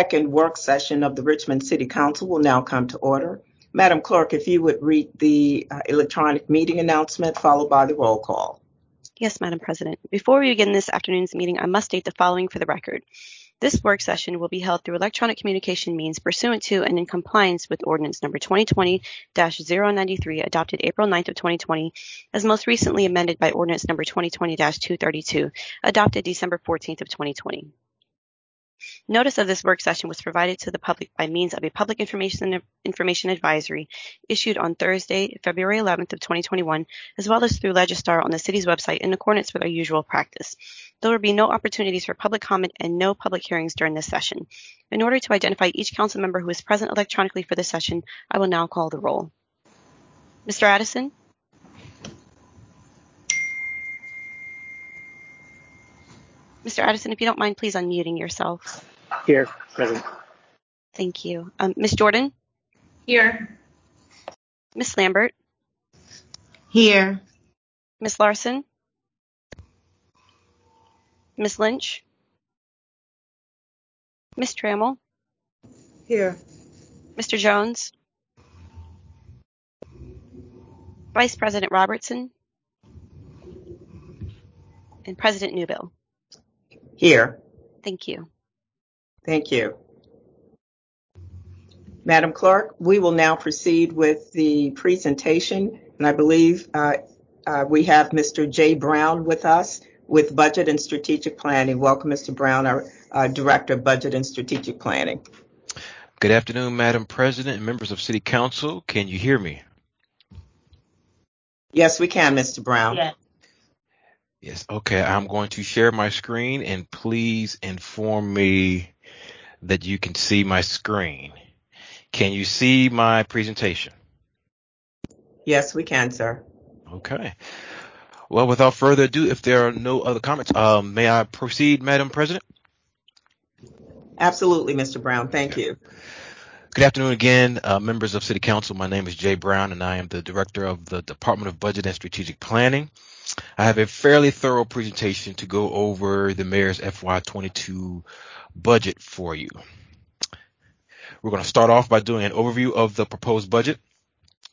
second work session of the Richmond City Council will now come to order. Madam Clerk, if you would read the uh, electronic meeting announcement followed by the roll call. Yes, Madam President. Before we begin this afternoon's meeting, I must state the following for the record. This work session will be held through electronic communication means pursuant to and in compliance with Ordinance Number 2020-093 adopted April 9th of 2020, as most recently amended by Ordinance Number 2020-232 adopted December 14th of 2020. Notice of this work session was provided to the public by means of a public information information advisory issued on Thursday, February 11th of 2021, as well as through Legistar on the city's website in accordance with our usual practice. There will be no opportunities for public comment and no public hearings during this session. In order to identify each council member who is present electronically for this session, I will now call the roll. Mr. Addison? Mr. Addison, if you don't mind, please unmuting yourself. Here, present. Thank you. Um, Ms. Jordan? Here. Ms. Lambert? Here. Ms. Larson? Ms. Lynch? Ms. Trammell? Here. Mr. Jones? Vice President Robertson? And President Newbille? Here. Thank you. Thank you. Madam Clerk, we will now proceed with the presentation, and I believe uh, uh, we have Mr. Jay Brown with us with Budget and Strategic Planning. Welcome, Mr. Brown, our uh, Director of Budget and Strategic Planning. Good afternoon, Madam President and members of City Council. Can you hear me? Yes, we can, Mr. Brown. Yes. Yes. Okay. I'm going to share my screen and please inform me that you can see my screen. Can you see my presentation? Yes, we can, sir. Okay. Well, without further ado, if there are no other comments, um, may I proceed, Madam President? Absolutely, Mr. Brown. Thank you. Good afternoon again, uh, members of City Council. My name is Jay Brown and I am the Director of the Department of Budget and Strategic Planning. I have a fairly thorough presentation to go over the mayor's FY22 budget for you. We're going to start off by doing an overview of the proposed budget.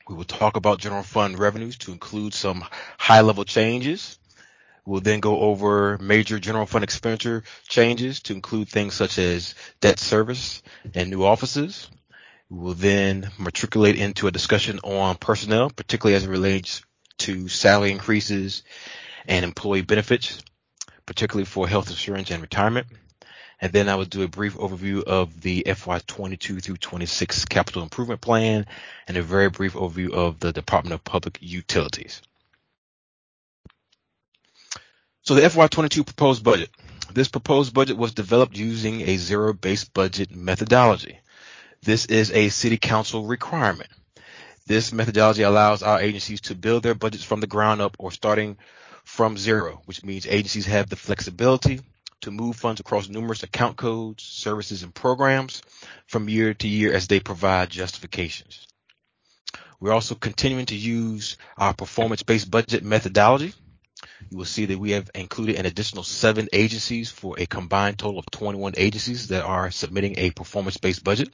We will talk about general fund revenues to include some high level changes. We'll then go over major general fund expenditure changes to include things such as debt service and new offices. We will then matriculate into a discussion on personnel, particularly as it relates to salary increases and employee benefits, particularly for health insurance and retirement. And then I will do a brief overview of the FY22 through 26 capital improvement plan and a very brief overview of the Department of Public Utilities. So the FY22 proposed budget. This proposed budget was developed using a zero-based budget methodology. This is a city council requirement. This methodology allows our agencies to build their budgets from the ground up or starting from zero, which means agencies have the flexibility to move funds across numerous account codes, services, and programs from year to year as they provide justifications. We're also continuing to use our performance-based budget methodology. You will see that we have included an additional seven agencies for a combined total of 21 agencies that are submitting a performance-based budget.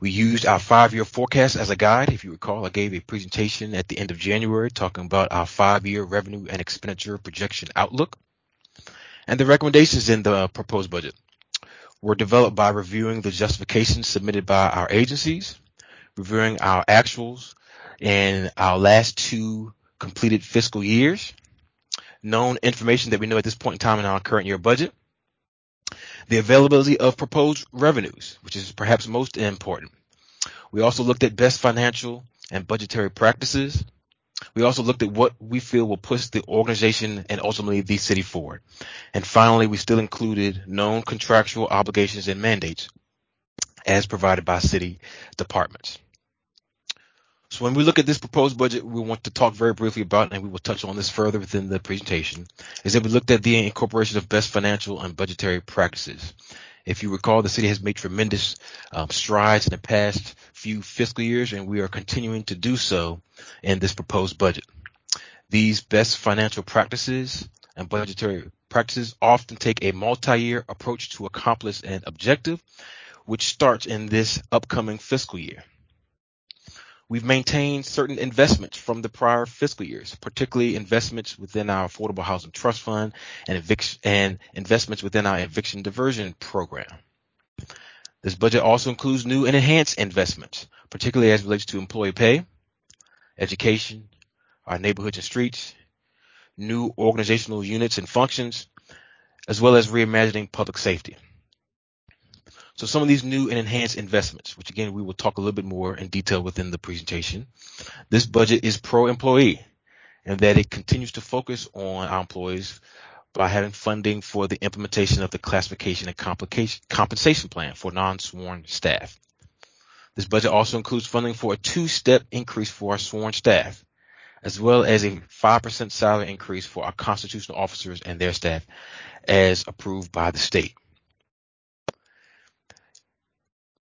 We used our five-year forecast as a guide. If you recall, I gave a presentation at the end of January talking about our five-year revenue and expenditure projection outlook. And the recommendations in the proposed budget were developed by reviewing the justifications submitted by our agencies, reviewing our actuals in our last two completed fiscal years, known information that we know at this point in time in our current year budget, the availability of proposed revenues, which is perhaps most important. We also looked at best financial and budgetary practices. We also looked at what we feel will push the organization and ultimately the city forward. And finally, we still included known contractual obligations and mandates as provided by city departments. So when we look at this proposed budget, we want to talk very briefly about, and we will touch on this further within the presentation, is that we looked at the incorporation of best financial and budgetary practices. If you recall, the city has made tremendous um, strides in the past few fiscal years, and we are continuing to do so in this proposed budget. These best financial practices and budgetary practices often take a multi-year approach to accomplish an objective, which starts in this upcoming fiscal year. We've maintained certain investments from the prior fiscal years, particularly investments within our Affordable Housing Trust Fund and, eviction, and investments within our eviction diversion program. This budget also includes new and enhanced investments, particularly as relates to employee pay, education, our neighborhoods and streets, new organizational units and functions, as well as reimagining public safety. So some of these new and enhanced investments, which again, we will talk a little bit more in detail within the presentation. This budget is pro-employee and that it continues to focus on our employees by having funding for the implementation of the classification and compensation plan for non-sworn staff. This budget also includes funding for a two-step increase for our sworn staff, as well as a 5% salary increase for our constitutional officers and their staff as approved by the state.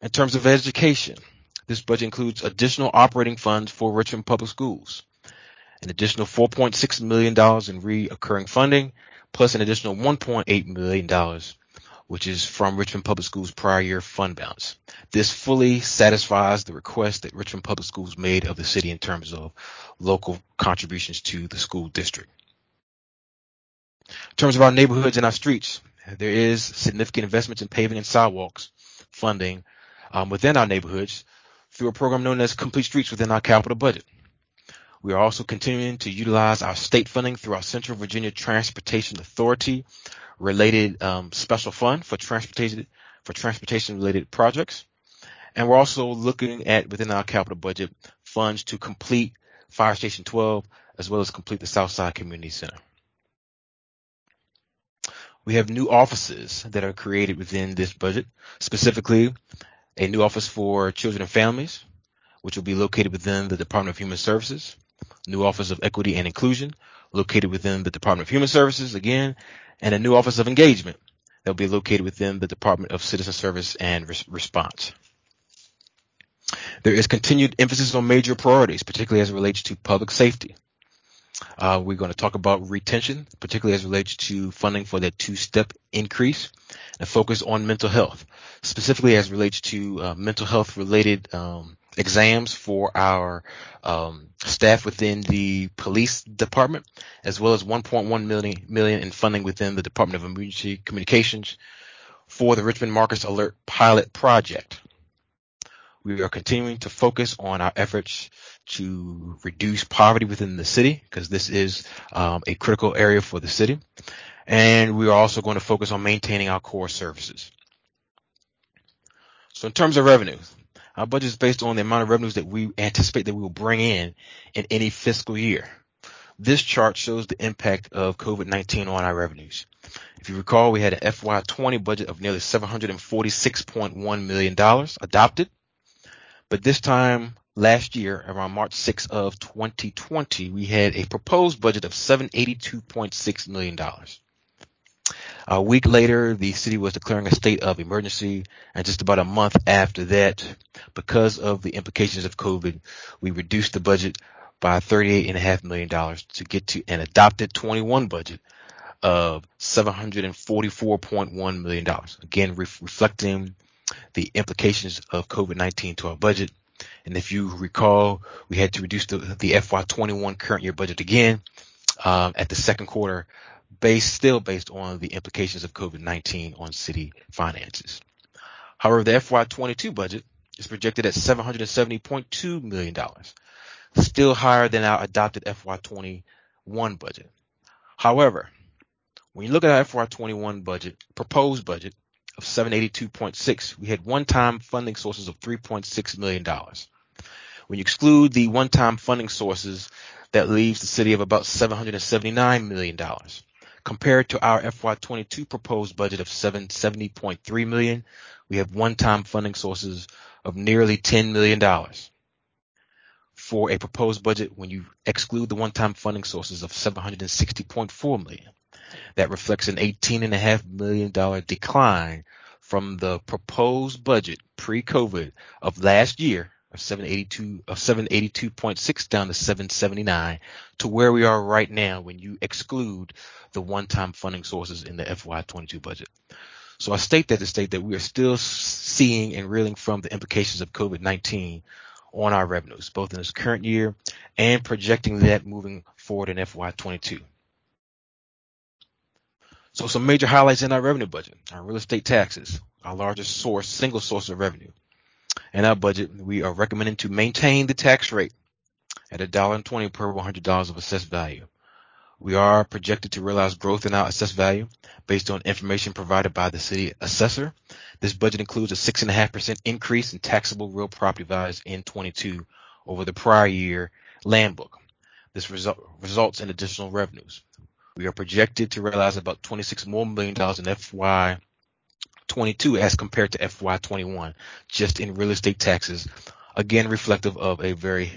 In terms of education, this budget includes additional operating funds for Richmond Public Schools, an additional $4.6 million in reoccurring funding, plus an additional $1.8 million, which is from Richmond Public Schools prior year fund balance. This fully satisfies the request that Richmond Public Schools made of the city in terms of local contributions to the school district. In terms of our neighborhoods and our streets, there is significant investments in paving and sidewalks funding um, within our neighborhoods through a program known as Complete Streets within our capital budget. We are also continuing to utilize our state funding through our Central Virginia Transportation Authority related um, special fund for transportation for transportation related projects. And we're also looking at within our capital budget funds to complete Fire Station 12 as well as complete the Southside Community Center. We have new offices that are created within this budget, specifically a new office for children and families, which will be located within the Department of Human Services, new office of equity and inclusion, located within the Department of Human Services again, and a new office of engagement that will be located within the Department of Citizen Service and Response. There is continued emphasis on major priorities, particularly as it relates to public safety. Uh, we're going to talk about retention, particularly as relates to funding for that two-step increase and focus on mental health, specifically as relates to uh, mental health related um, exams for our um, staff within the police department, as well as 1.1 million, million in funding within the Department of Emergency Communications for the Richmond Marcus Alert pilot project. We are continuing to focus on our efforts to reduce poverty within the city because this is um, a critical area for the city. And we are also going to focus on maintaining our core services. So in terms of revenue, our budget is based on the amount of revenues that we anticipate that we will bring in in any fiscal year. This chart shows the impact of COVID-19 on our revenues. If you recall, we had an FY20 budget of nearly $746.1 million adopted. But this time last year, around March 6 of 2020, we had a proposed budget of $782.6 million. A week later, the city was declaring a state of emergency, and just about a month after that, because of the implications of COVID, we reduced the budget by $38.5 million to get to an adopted 21 budget of $744.1 million. Again, re- reflecting the implications of COVID-19 to our budget. And if you recall, we had to reduce the, the FY21 current year budget again um, at the second quarter based still based on the implications of COVID-19 on city finances. However, the FY22 budget is projected at $770.2 million, still higher than our adopted FY21 budget. However, when you look at our FY21 budget, proposed budget of 782.6, we had one-time funding sources of $3.6 million. When you exclude the one-time funding sources, that leaves the city of about $779 million compared to our FY22 proposed budget of 770.3 million, we have one-time funding sources of nearly $10 million. For a proposed budget, when you exclude the one-time funding sources of 760.4 million, that reflects an $18.5 million decline from the proposed budget pre-COVID of last year of 782 of 782.6 down to 779 to where we are right now when you exclude the one-time funding sources in the FY22 budget. So I state that to state that we are still seeing and reeling from the implications of COVID-19 on our revenues, both in this current year and projecting that moving forward in FY22. So some major highlights in our revenue budget. Our real estate taxes, our largest source, single source of revenue. In our budget, we are recommending to maintain the tax rate at $1.20 per $100 of assessed value. We are projected to realize growth in our assessed value based on information provided by the city assessor. This budget includes a 6.5% increase in taxable real property values in 22 over the prior year land book. This result, results in additional revenues. We are projected to realize about 26 more million dollars in FY 22 as compared to FY 21 just in real estate taxes, again reflective of a very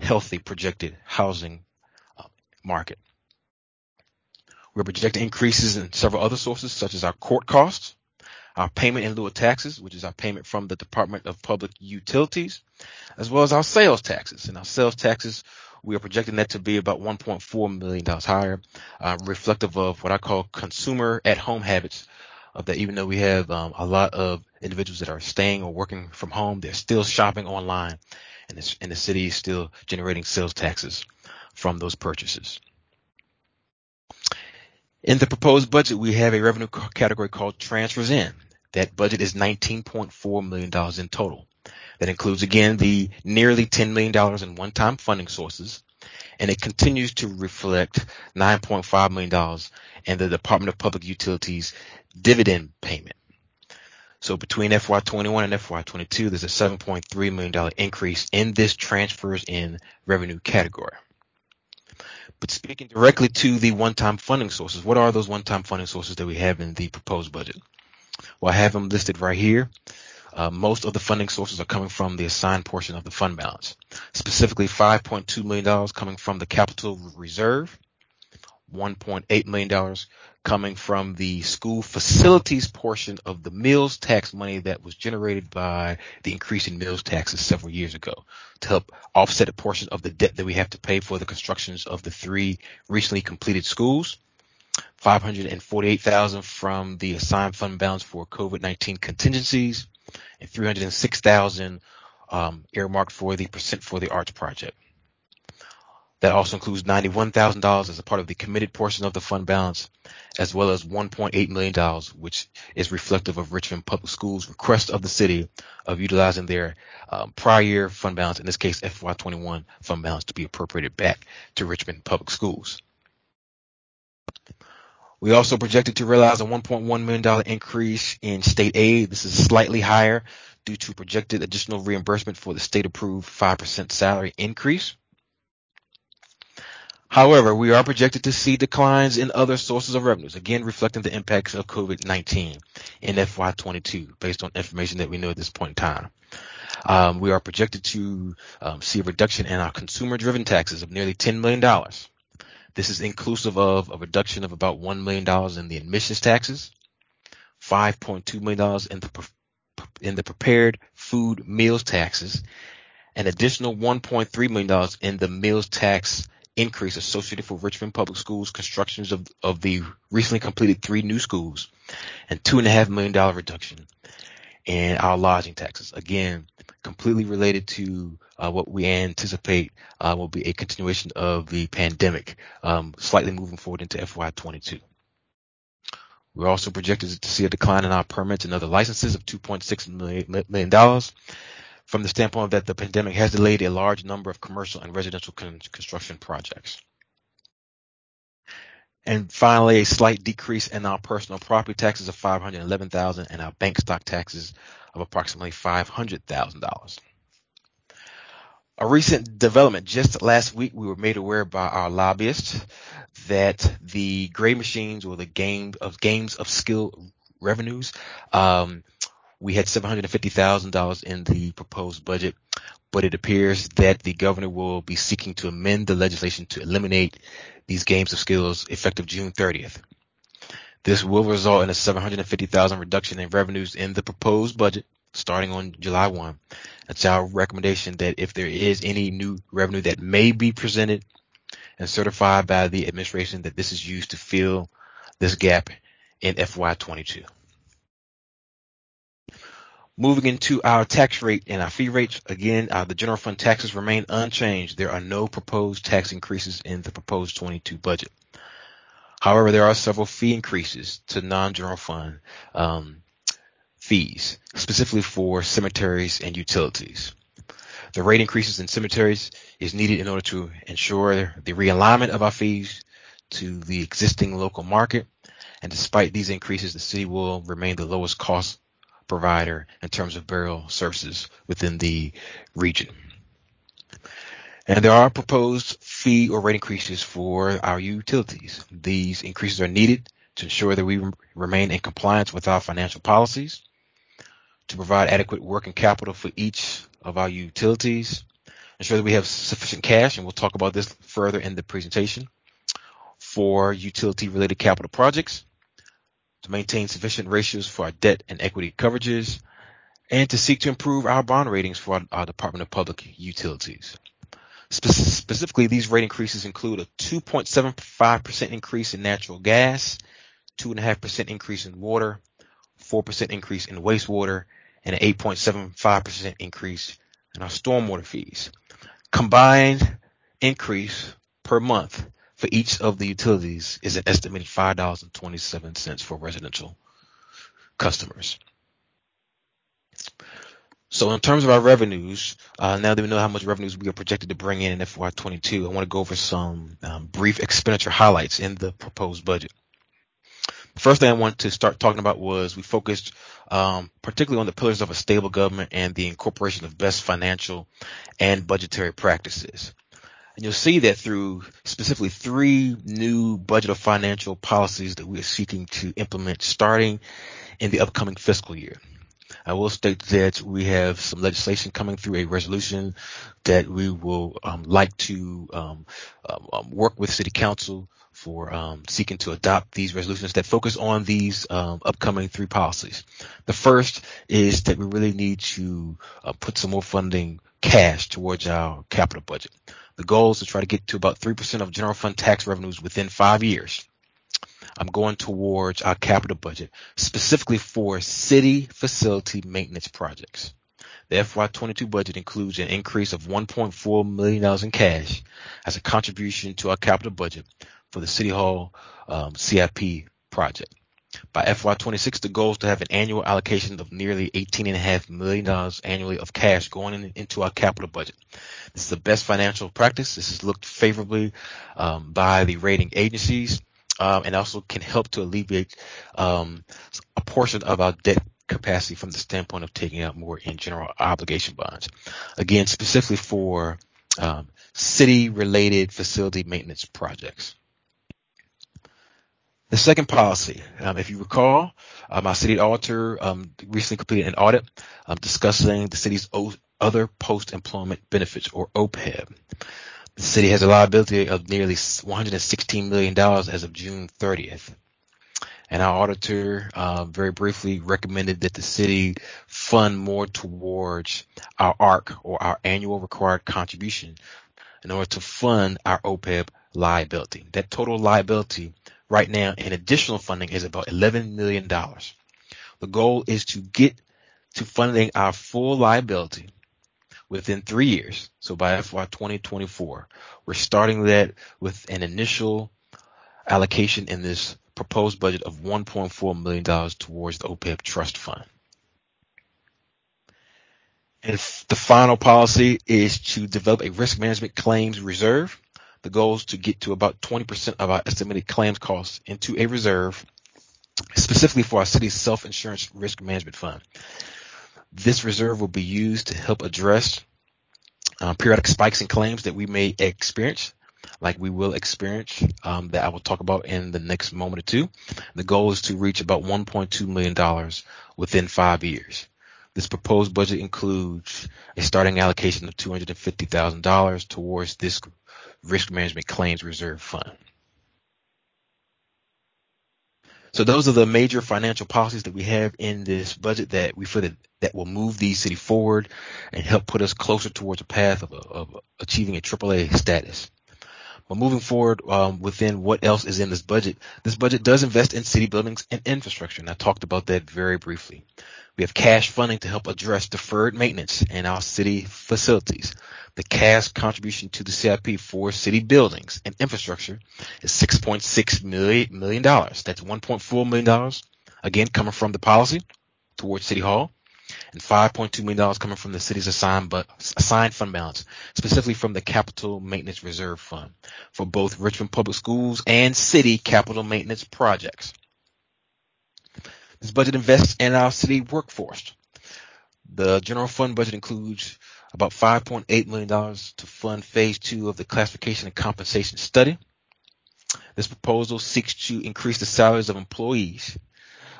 healthy projected housing uh, market. We're projecting increases in several other sources such as our court costs, our payment in lieu of taxes, which is our payment from the Department of Public Utilities, as well as our sales taxes. And our sales taxes we are projecting that to be about $1.4 million higher, uh, reflective of what I call consumer at home habits. Of that, even though we have um, a lot of individuals that are staying or working from home, they're still shopping online, and, this, and the city is still generating sales taxes from those purchases. In the proposed budget, we have a revenue category called transfers in. That budget is $19.4 million in total. That includes again the nearly $10 million in one-time funding sources, and it continues to reflect $9.5 million in the Department of Public Utilities dividend payment. So between FY21 and FY22, there's a $7.3 million increase in this transfers in revenue category. But speaking directly to the one-time funding sources, what are those one-time funding sources that we have in the proposed budget? Well, I have them listed right here. Uh, most of the funding sources are coming from the assigned portion of the fund balance, specifically $5.2 million coming from the capital reserve, $1.8 million coming from the school facilities portion of the meals tax money that was generated by the increase in meals taxes several years ago to help offset a portion of the debt that we have to pay for the constructions of the three recently completed schools. 548,000 from the assigned fund balance for COVID-19 contingencies and 306,000 um, earmarked for the percent for the arts project. That also includes $91,000 as a part of the committed portion of the fund balance, as well as $1.8 million, which is reflective of Richmond Public Schools' request of the city of utilizing their um, prior year fund balance, in this case FY21 fund balance, to be appropriated back to Richmond Public Schools. We also projected to realize a $1.1 million increase in state aid. This is slightly higher due to projected additional reimbursement for the state approved 5% salary increase. However, we are projected to see declines in other sources of revenues, again reflecting the impacts of COVID-19 in FY22 based on information that we know at this point in time. Um, we are projected to um, see a reduction in our consumer driven taxes of nearly $10 million. This is inclusive of a reduction of about $1 million in the admissions taxes, $5.2 million in the, in the prepared food meals taxes, an additional $1.3 million in the meals tax increase associated for Richmond Public Schools constructions of, of the recently completed three new schools, and $2.5 million reduction in our lodging taxes. Again, completely related to uh, what we anticipate uh, will be a continuation of the pandemic, um, slightly moving forward into FY22. We're also projected to see a decline in our permits and other licenses of $2.6 million from the standpoint that the pandemic has delayed a large number of commercial and residential con- construction projects. And finally, a slight decrease in our personal property taxes of 511,000 and our bank stock taxes of approximately $500,000. A recent development just last week, we were made aware by our lobbyists that the gray machines or the game of games of skill revenues, um, we had $750,000 in the proposed budget, but it appears that the governor will be seeking to amend the legislation to eliminate these games of skills effective June 30th. This will result in a 750,000 reduction in revenues in the proposed budget starting on July 1, It's our recommendation that if there is any new revenue that may be presented and certified by the administration, that this is used to fill this gap in FY22. Moving into our tax rate and our fee rates, again, uh, the general fund taxes remain unchanged. There are no proposed tax increases in the proposed 22 budget. However, there are several fee increases to non-general fund um, fees, specifically for cemeteries and utilities. The rate increases in cemeteries is needed in order to ensure the realignment of our fees to the existing local market. And despite these increases, the city will remain the lowest cost provider in terms of burial services within the region. And there are proposed fee or rate increases for our utilities. These increases are needed to ensure that we remain in compliance with our financial policies, to provide adequate working capital for each of our utilities, ensure that we have sufficient cash, and we'll talk about this further in the presentation, for utility related capital projects, to maintain sufficient ratios for our debt and equity coverages, and to seek to improve our bond ratings for our, our Department of Public Utilities. Spe- specifically, these rate increases include a 2.75% increase in natural gas, 2.5% increase in water, 4% increase in wastewater, and an 8.75% increase in our stormwater fees. Combined increase per month for each of the utilities is an estimated $5.27 for residential customers. So in terms of our revenues, uh, now that we know how much revenues we are projected to bring in in FY22, I want to go over some um, brief expenditure highlights in the proposed budget. The first thing I want to start talking about was we focused um, particularly on the pillars of a stable government and the incorporation of best financial and budgetary practices. And you'll see that through specifically three new budget or financial policies that we are seeking to implement starting in the upcoming fiscal year. I will state that we have some legislation coming through a resolution that we will um, like to um, um, um work with City Council for um, seeking to adopt these resolutions that focus on these um, upcoming three policies. The first is that we really need to uh, put some more funding cash towards our capital budget. The goal is to try to get to about 3% of general fund tax revenues within five years. I'm going towards our capital budget, specifically for city facility maintenance projects. The FY22 budget includes an increase of $1.4 million in cash as a contribution to our capital budget for the City Hall um, CIP project. By FY26, the goal is to have an annual allocation of nearly $18.5 million annually of cash going in, into our capital budget. This is the best financial practice. This is looked favorably um, by the rating agencies um, and also can help to alleviate um, a portion of our debt capacity from the standpoint of taking out more in general obligation bonds. Again, specifically for um, city-related facility maintenance projects. The second policy, um, if you recall, um, our city auditor um, recently completed an audit um, discussing the city's o- other post-employment benefits, or OPEB. The city has a liability of nearly $116 million as of June 30th. And our auditor uh, very briefly recommended that the city fund more towards our ARC, or our annual required contribution, in order to fund our OPEB liability. That total liability right now in additional funding is about $11 million. The goal is to get to funding our full liability within three years. So by FY 2024, we're starting that with an initial allocation in this proposed budget of $1.4 million towards the OPEB trust fund. And the final policy is to develop a risk management claims reserve the goal is to get to about 20% of our estimated claims costs into a reserve specifically for our city's self-insurance risk management fund. This reserve will be used to help address uh, periodic spikes in claims that we may experience, like we will experience, um, that I will talk about in the next moment or two. The goal is to reach about $1.2 million within five years. This proposed budget includes a starting allocation of $250,000 towards this Risk Management Claims Reserve Fund. So those are the major financial policies that we have in this budget that we feel that, that will move the city forward and help put us closer towards a path of, of achieving a AAA status. But moving forward um, within what else is in this budget, this budget does invest in city buildings and infrastructure, and I talked about that very briefly. We have cash funding to help address deferred maintenance in our city facilities. The cash contribution to the CIP for city buildings and infrastructure is $6.6 million. That's $1.4 million, again, coming from the policy towards City Hall, and $5.2 million coming from the city's assigned, but, assigned fund balance, specifically from the Capital Maintenance Reserve Fund for both Richmond Public Schools and city capital maintenance projects. This budget invests in our city workforce. The general fund budget includes about $5.8 million to fund phase two of the classification and compensation study. This proposal seeks to increase the salaries of employees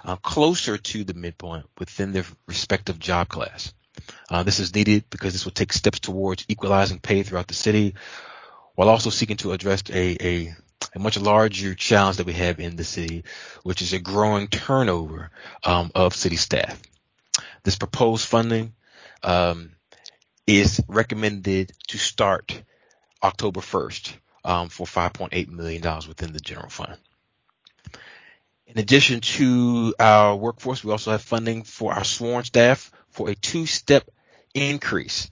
uh, closer to the midpoint within their respective job class. Uh, this is needed because this will take steps towards equalizing pay throughout the city while also seeking to address a, a a much larger challenge that we have in the city, which is a growing turnover um, of city staff. This proposed funding um, is recommended to start October 1st um, for $5.8 million within the general fund. In addition to our workforce, we also have funding for our sworn staff for a two-step increase.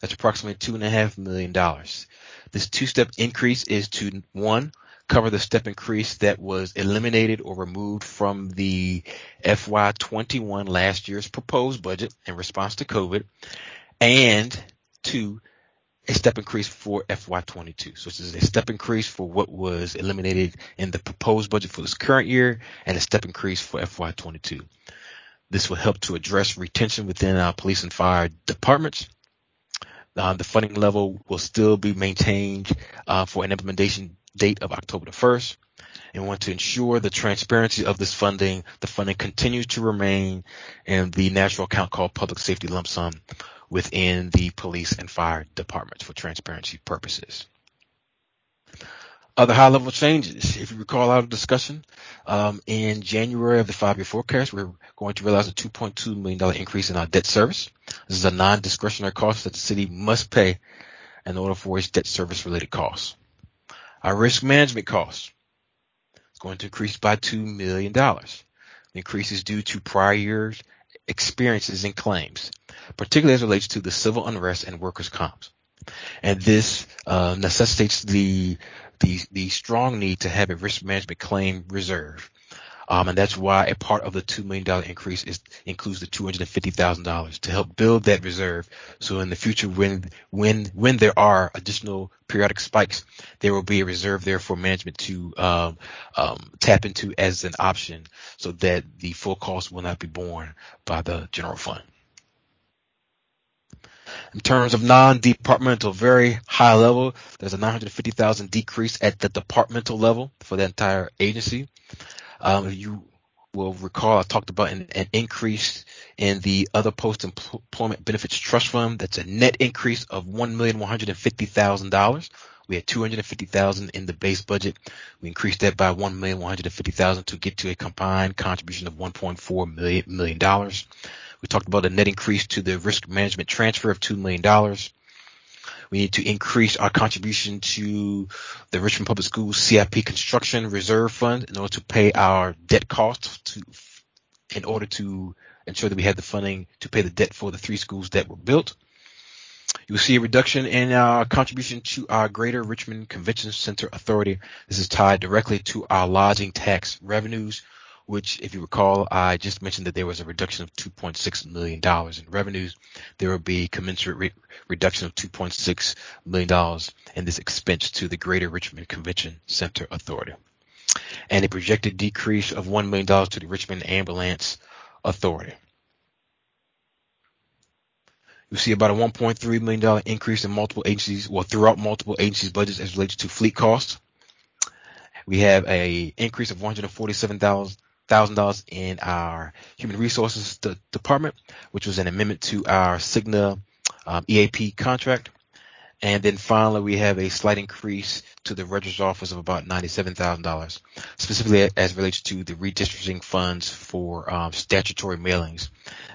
That's approximately two and a half million dollars. This two-step increase is to one, cover the step increase that was eliminated or removed from the FY21 last year's proposed budget in response to COVID, and two, a step increase for FY22. So this is a step increase for what was eliminated in the proposed budget for this current year and a step increase for FY22. This will help to address retention within our police and fire departments. Uh, the funding level will still be maintained uh, for an implementation date of October the 1st and we want to ensure the transparency of this funding. The funding continues to remain in the national account called public safety lump sum within the police and fire departments for transparency purposes. Other high level changes. If you recall our discussion, um, in January of the five year forecast, we're going to realize a $2.2 million increase in our debt service. This is a non discretionary cost that the city must pay in order for its debt service related costs. Our risk management costs is going to increase by $2 million. The increase is due to prior years experiences and claims, particularly as relates to the civil unrest and workers' comps. And this uh, necessitates the, the the strong need to have a risk management claim reserve um, and that's why a part of the $2 million increase is includes the $250,000 to help build that reserve. So in the future, when, when, when there are additional periodic spikes, there will be a reserve there for management to, um, um, tap into as an option so that the full cost will not be borne by the general fund. In terms of non-departmental, very high level, there's a 950,000 decrease at the departmental level for the entire agency. Um, you will recall I talked about an, an increase in the other post-employment benefits trust fund. That's a net increase of one million one hundred and fifty thousand dollars. We had two hundred and fifty thousand in the base budget. We increased that by one million one hundred and fifty thousand to get to a combined contribution of one point four million million dollars. We talked about a net increase to the risk management transfer of two million dollars. We need to increase our contribution to the Richmond Public Schools CIP Construction Reserve Fund in order to pay our debt costs to, in order to ensure that we have the funding to pay the debt for the three schools that were built. You will see a reduction in our contribution to our Greater Richmond Convention Center Authority. This is tied directly to our lodging tax revenues which, if you recall, I just mentioned that there was a reduction of $2.6 million in revenues. There will be commensurate re- reduction of $2.6 million in this expense to the Greater Richmond Convention Center Authority. And a projected decrease of $1 million to the Richmond Ambulance Authority. You see about a $1.3 million increase in multiple agencies, well, throughout multiple agencies' budgets as related to fleet costs. We have a increase of 147,000 thousand dollars in our human resources de- department, which was an amendment to our Cigna um, EAP contract. And then finally, we have a slight increase to the registrar's office of about $97,000, specifically as relates to the redistricting funds for um, statutory mailings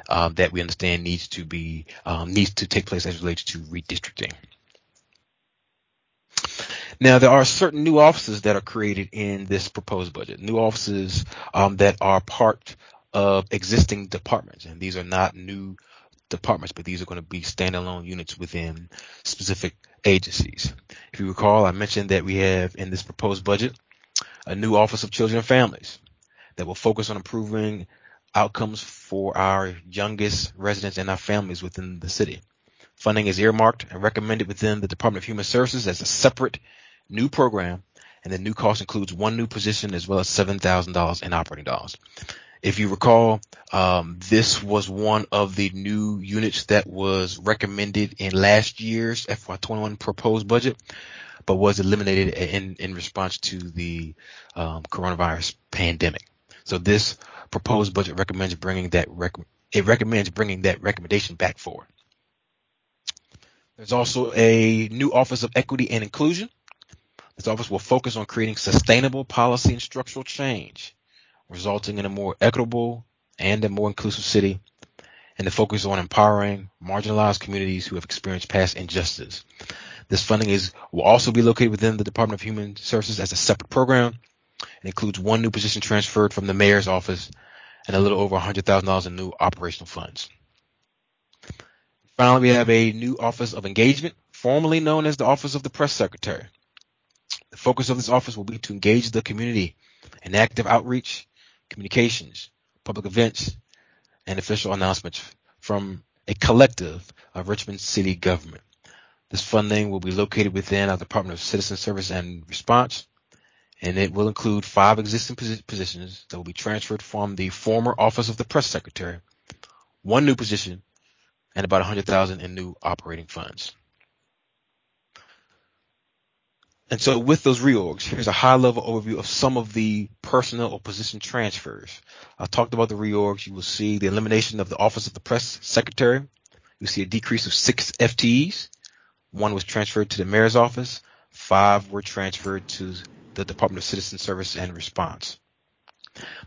um, that we understand needs to be um, needs to take place as relates to redistricting. Now, there are certain new offices that are created in this proposed budget, new offices um, that are part of existing departments, and these are not new departments, but these are going to be standalone units within specific agencies. If you recall, I mentioned that we have in this proposed budget a new Office of Children and Families that will focus on improving outcomes for our youngest residents and our families within the city. Funding is earmarked and recommended within the Department of Human Services as a separate new program, and the new cost includes one new position as well as $7,000 in operating dollars. If you recall, um, this was one of the new units that was recommended in last year's FY21 proposed budget, but was eliminated in, in response to the um, coronavirus pandemic. So this proposed budget recommends bringing that rec- it recommends bringing that recommendation back forward. There's also a new Office of Equity and Inclusion. This office will focus on creating sustainable policy and structural change, resulting in a more equitable and a more inclusive city, and the focus on empowering marginalized communities who have experienced past injustice. This funding is will also be located within the Department of Human Services as a separate program. It includes one new position transferred from the mayor's office and a little over $100,000 in new operational funds. Finally, we have a new Office of Engagement, formerly known as the Office of the Press Secretary. The focus of this office will be to engage the community in active outreach, communications, public events, and official announcements from a collective of Richmond City government. This funding will be located within our Department of Citizen Service and Response, and it will include five existing positions that will be transferred from the former Office of the Press Secretary, one new position, and about 100,000 in new operating funds. And so with those reorgs, here's a high level overview of some of the personnel or position transfers. I talked about the reorgs. You will see the elimination of the Office of the Press Secretary. You see a decrease of six FTEs. One was transferred to the mayor's office. Five were transferred to the Department of Citizen Service and Response.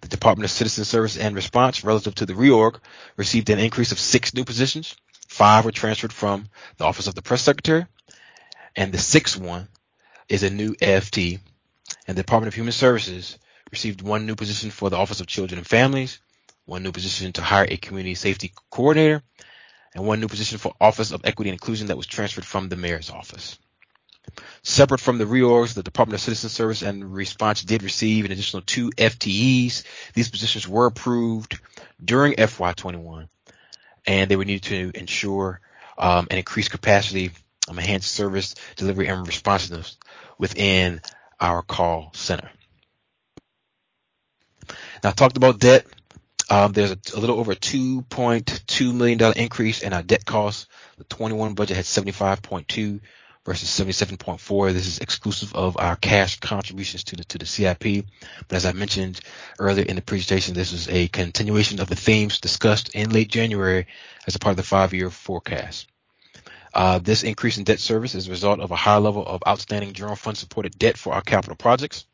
The Department of Citizen Service and Response, relative to the reorg, received an increase of six new positions. Five were transferred from the Office of the Press Secretary, and the sixth one is a new AFT. And the Department of Human Services received one new position for the Office of Children and Families, one new position to hire a community safety coordinator, and one new position for Office of Equity and Inclusion that was transferred from the mayor's office. Separate from the reorgs, the Department of Citizen Service and Response did receive an additional two FTEs. These positions were approved during FY21, and they were needed to ensure um, an increased capacity, um, enhanced service delivery and responsiveness within our call center. Now, I talked about debt. Um, there's a, a, little over $2.2 million increase in our debt costs. The 21 budget had 75.2 versus 77.4. This is exclusive of our cash contributions to the to the CIP. But as I mentioned earlier in the presentation, this is a continuation of the themes discussed in late January as a part of the five-year forecast. Uh, this increase in debt service is a result of a high level of outstanding general fund supported debt for our capital projects.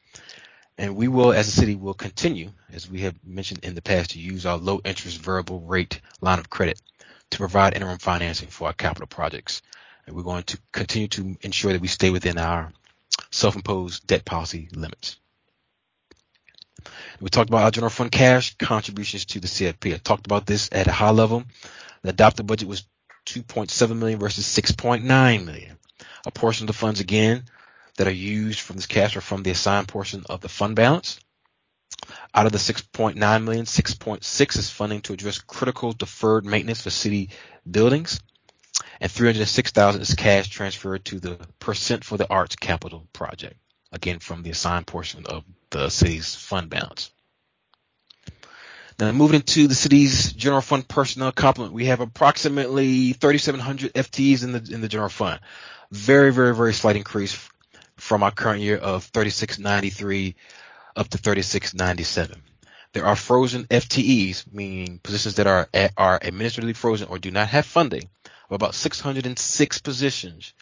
And we will, as a city, will continue, as we have mentioned in the past, to use our low interest variable rate line of credit to provide interim financing for our capital projects. And we're going to continue to ensure that we stay within our self-imposed debt policy limits. We talked about our general fund cash contributions to the CIP. I talked about this at a high level. The adopted budget was 2.7 million versus 6.9 million. A portion of the funds again that are used from this cash are from the assigned portion of the fund balance. Out of the 6.9 million, 6.6 is funding to address critical deferred maintenance for city buildings and 306,000 is cash transferred to the Percent for the Arts Capital Project, again from the assigned portion of the city's fund balance. Now moving into the city's general fund personnel complement, we have approximately 3,700 FTEs in the in the general fund. Very, very, very slight increase from our current year of 3693 up to 3697. There are frozen FTEs, meaning positions that are are administratively frozen or do not have funding, of about 606 positions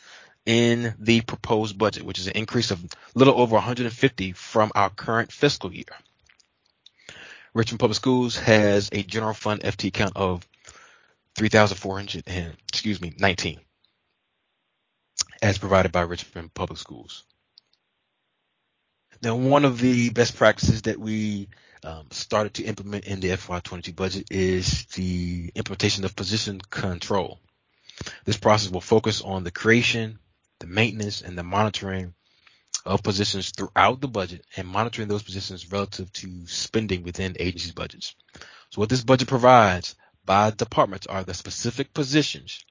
in the proposed budget, which is an increase of little over 150 from our current fiscal year. Richmond Public Schools has a general fund FT count of 3,400 and excuse me 19 as provided by Richmond Public Schools. Now, one of the best practices that we um, started to implement in the FY22 budget is the implementation of position control. This process will focus on the creation, the maintenance, and the monitoring of positions throughout the budget and monitoring those positions relative to spending within agencies' budgets. So what this budget provides by departments are the specific positions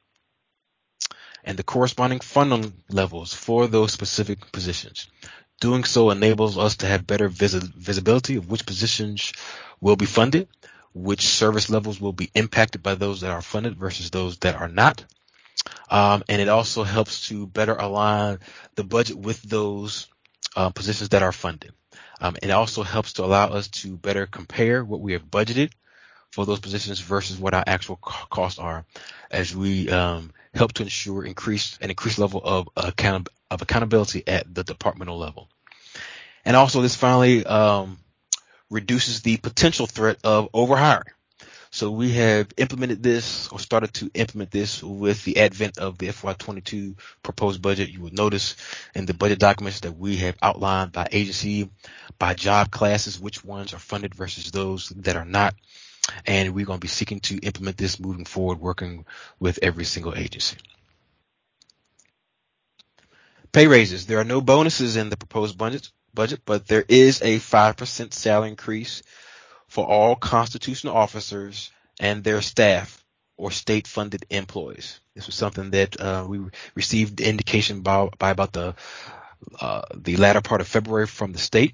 and the corresponding funding levels for those specific positions. Doing so enables us to have better visibility of which positions will be funded, which service levels will be impacted by those that are funded versus those that are not. Um, and it also helps to better align the budget with those uh, positions that are funded. Um, it also helps to allow us to better compare what we have budgeted for those positions versus what our actual costs are as we um, help to ensure increased an increased level of account of accountability at the departmental level. And also this finally um, reduces the potential threat of overhiring. So we have implemented this or started to implement this with the advent of the FY22 proposed budget. You will notice in the budget documents that we have outlined by agency, by job classes, which ones are funded versus those that are not. And we're going to be seeking to implement this moving forward, working with every single agency. Pay raises. There are no bonuses in the proposed budget, budget, but there is a 5% salary increase for all constitutional officers and their staff or state funded employees. This was something that uh, we received indication by, by about the uh, the latter part of February from the state.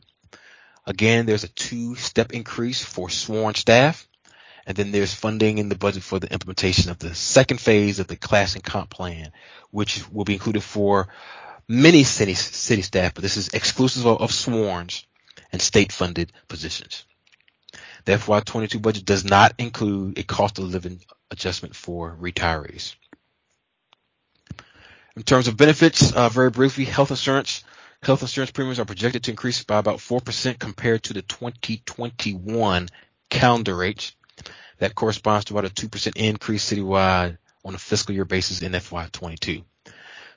Again, there's a two-step increase for sworn staff, and then there's funding in the budget for the implementation of the second phase of the class and comp plan, which will be included for many city city staff, but this is exclusive of, of and state-funded positions. The FY22 budget does not include a cost of living adjustment for retirees. In terms of benefits, uh, very briefly, health insurance. Health insurance premiums are projected to increase by about 4% compared to the 2021 calendar rate. That corresponds to about a 2% increase citywide on a fiscal year basis in FY22.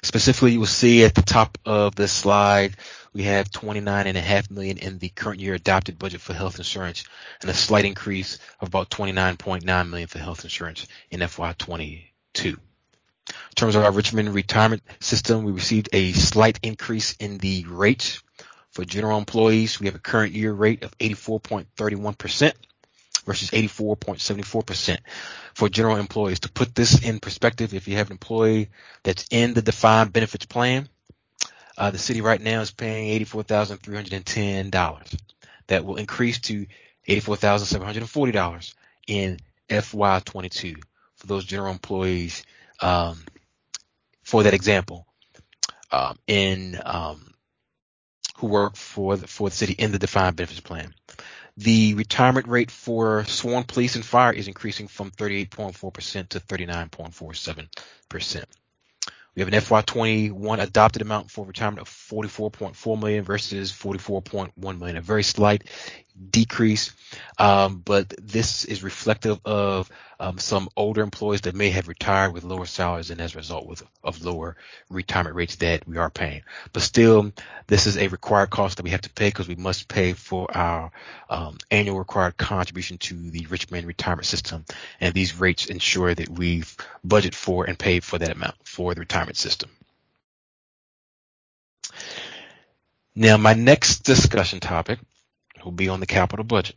Specifically, you will see at the top of the slide, we have 29.5 million in the current year adopted budget for health insurance and a slight increase of about 29.9 million for health insurance in FY22. In terms of our Richmond retirement system, we received a slight increase in the rates for general employees. We have a current year rate of 84.31% versus 84.74% for general employees. To put this in perspective, if you have an employee that's in the defined benefits plan, uh, the city right now is paying $84,310. That will increase to $84,740 in FY22 for those general employees. Um, for that example, um, in um, who work for the, for the city in the defined benefits plan. The retirement rate for sworn police and fire is increasing from 38.4% to 39.47%. We have an FY21 adopted amount for retirement of 44.4 million versus 44.1 million, a very slight decrease. Um, but this is reflective of um, some older employees that may have retired with lower salaries and as a result with, of lower retirement rates that we are paying. But still, this is a required cost that we have to pay because we must pay for our um, annual required contribution to the Richmond retirement system. And these rates ensure that we've budgeted for and paid for that amount for the retirement system. Now, my next discussion topic will be on the capital budget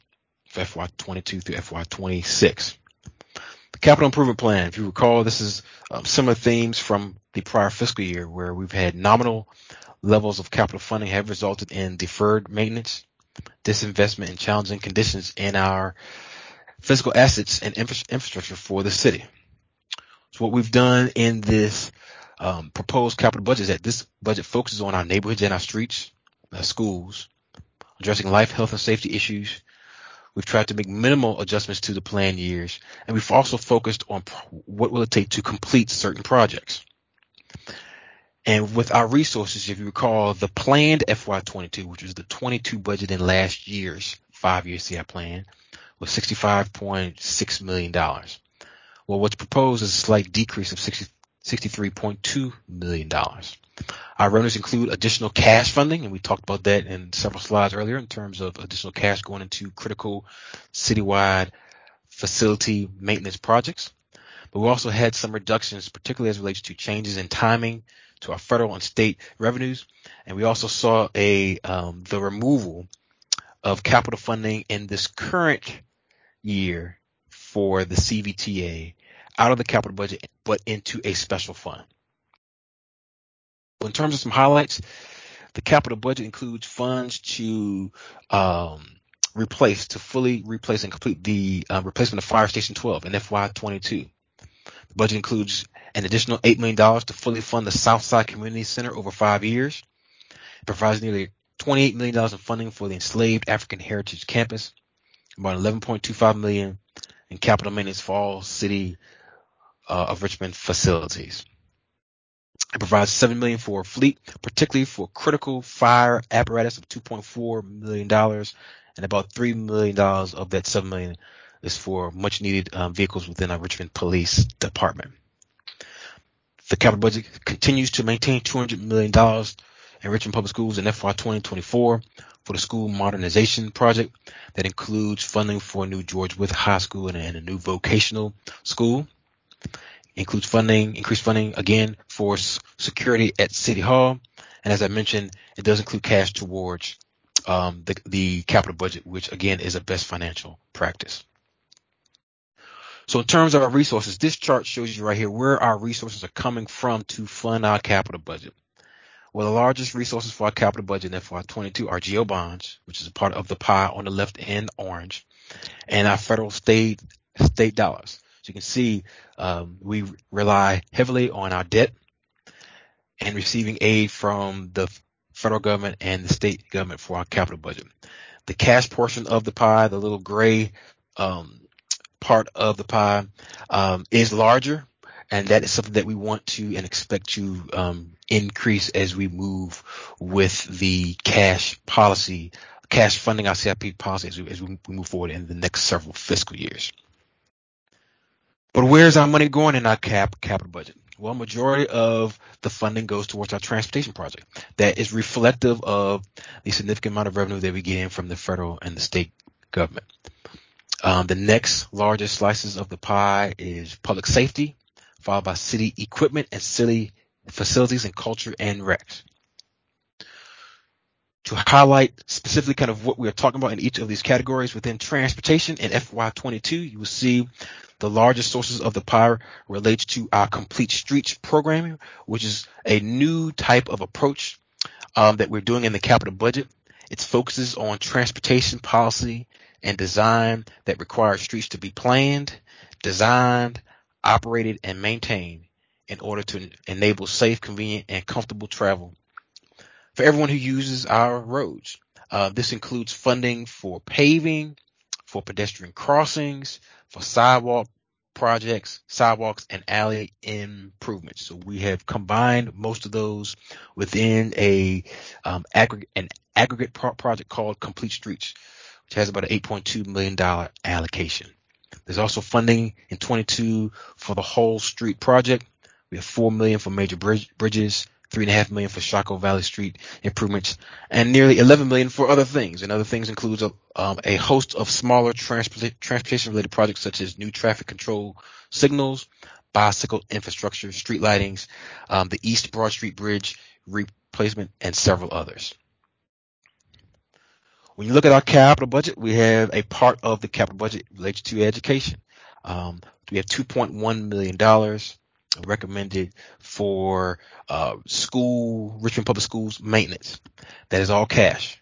for FY22 through FY26. The capital improvement plan, if you recall, this is um, similar themes from the prior fiscal year where we've had nominal levels of capital funding have resulted in deferred maintenance, disinvestment, and challenging conditions in our physical assets and infra- infrastructure for the city. So what we've done in this um, proposed capital budget is that this budget focuses on our neighborhoods and our streets, our schools, addressing life, health, and safety issues. We've tried to make minimal adjustments to the plan years, and we've also focused on what will it take to complete certain projects. And with our resources, if you recall, the planned FY22, which was the 22 budget in last year's five-year CI plan, was $65.6 million. Well, what's proposed is a slight decrease of 60, $63.2 million. Our revenues include additional cash funding, and we talked about that in several slides earlier in terms of additional cash going into critical citywide facility maintenance projects. But we also had some reductions, particularly as relates to changes in timing to our federal and state revenues. And we also saw a um, the removal of capital funding in this current year for the CVTA out of the capital budget, but into a special fund. In terms of some highlights, the capital budget includes funds to um, replace, to fully replace and complete the uh, replacement of Fire Station 12 in FY22. The budget includes an additional $8 million to fully fund the Southside Community Center over five years. It provides nearly $28 million in funding for the enslaved African Heritage Campus, about $11.25 million in capital maintenance for all city uh, of Richmond facilities. It provides seven million for a fleet, particularly for critical fire apparatus of 2.4 million dollars, and about three million dollars of that seven million is for much needed um, vehicles within our Richmond Police Department. The capital budget continues to maintain 200 million dollars in Richmond Public Schools in FY 2024 for the school modernization project that includes funding for a new George Wythe High School and a, and a new vocational school includes funding, increased funding again for security at City Hall. And as I mentioned, it does include cash towards um, the, the capital budget, which again is a best financial practice. So in terms of our resources, this chart shows you right here where our resources are coming from to fund our capital budget. Well, the largest resources for our capital budget in FY22 are GO bonds, which is a part of the pie on the left in orange, and our federal state state dollars. So you can see um, we rely heavily on our debt and receiving aid from the federal government and the state government for our capital budget. The cash portion of the pie, the little gray um, part of the pie, um, is larger, and that is something that we want to and expect to um, increase as we move with the cash policy, cash funding our CIP policy as we, as we move forward in the next several fiscal years. But where's our money going in our cap capital budget? Well, majority of the funding goes towards our transportation project. That is reflective of the significant amount of revenue that we get in from the federal and the state government. Um, the next largest slices of the pie is public safety, followed by city equipment and city facilities and culture and recs. To highlight specifically kind of what we are talking about in each of these categories within transportation in FY22, you will see the largest sources of the pie relates to our complete streets programming, which is a new type of approach um, that we're doing in the capital budget. It focuses on transportation policy and design that requires streets to be planned, designed, operated, and maintained in order to enable safe, convenient, and comfortable travel for everyone who uses our roads. Uh, this includes funding for paving, for pedestrian crossings, for sidewalk projects, sidewalks, and alley improvements. So we have combined most of those within a um, an aggregate pro- project called Complete Streets, which has about an 8.2 million dollar allocation. There's also funding in 22 for the whole street project. We have four million for major bridge, bridges, three and a half million for Shockoe Valley Street improvements, and nearly 11 million for other things. And other things includes a, um, a host of smaller transportation related projects such as new traffic control signals, bicycle infrastructure, street lightings, um, the East Broad Street Bridge replacement, and several others. When you look at our capital budget, we have a part of the capital budget related to education. Um, we have $2.1 million recommended for uh, school Richmond Public Schools maintenance. That is all cash.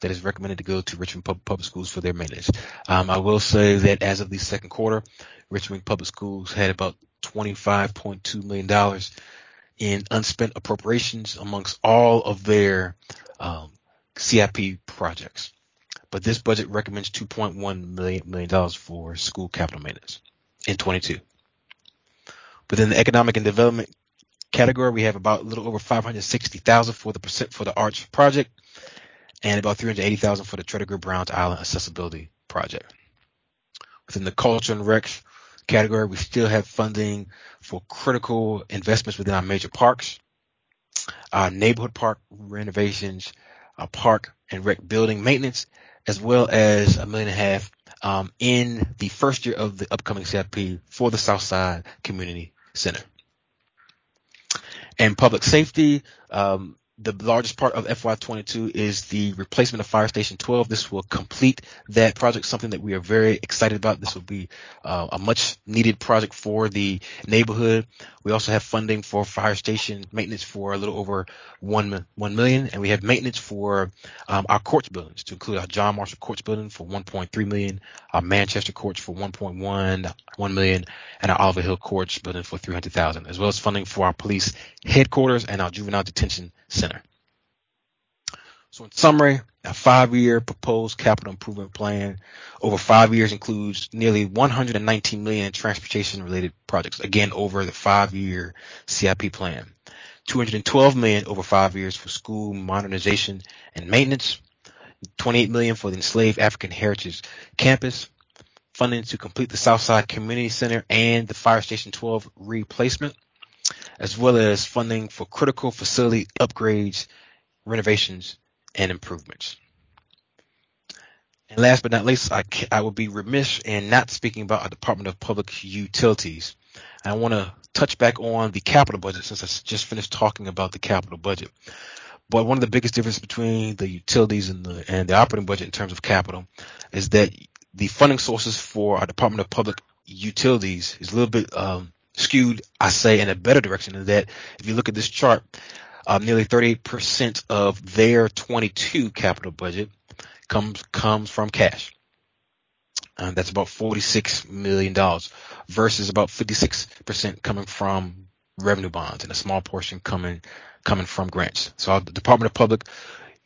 That is recommended to go to Richmond Pub- Public Schools for their maintenance. Um, I will say that as of the second quarter, Richmond Public Schools had about $25.2 million in unspent appropriations amongst all of their um, CIP projects. But this budget recommends $2.1 million, million for school capital maintenance in 22. Within the economic and development category, we have about a little over 560,000 for the percent for the Arch project and about 380,000 for the Tredegar Browns Island accessibility project. Within the culture and rec category, we still have funding for critical investments within our major parks, our neighborhood park renovations, our park and rec building maintenance, as well as a million and a half um, in the first year of the upcoming CIP for the Southside Community Center. And public safety, um, the largest part of FY22 is the replacement of Fire Station 12. This will complete that project, something that we are very excited about. This will be uh, a much needed project for the neighborhood. We also have funding for fire station maintenance for a little over one, 1 million. And we have maintenance for um, our courts buildings to include our John Marshall Courts building for 1.3 million, our Manchester Courts for 1.1, 1 million, and our Oliver Hill Courts building for 300,000, as well as funding for our police headquarters and our juvenile detention center. So in summary, a five-year proposed capital improvement plan over five years includes nearly 119 million in transportation-related projects. Again, over the five-year CIP plan. 212 million over five years for school modernization and maintenance. 28 million for the enslaved African heritage campus. Funding to complete the Southside Community Center and the Fire Station 12 replacement as well as funding for critical facility upgrades, renovations, and improvements. And last but not least, I, I will be remiss in not speaking about our Department of Public Utilities. I want to touch back on the capital budget since I just finished talking about the capital budget. But one of the biggest differences between the utilities and the and the operating budget in terms of capital is that the funding sources for our Department of Public Utilities is a little bit um, skewed, I say, in a better direction in that if you look at this chart, um, nearly 38% of their 22 capital budget comes comes from cash. Uh, that's about 46 million dollars versus about 56% coming from revenue bonds and a small portion coming coming from grants. So the Department of Public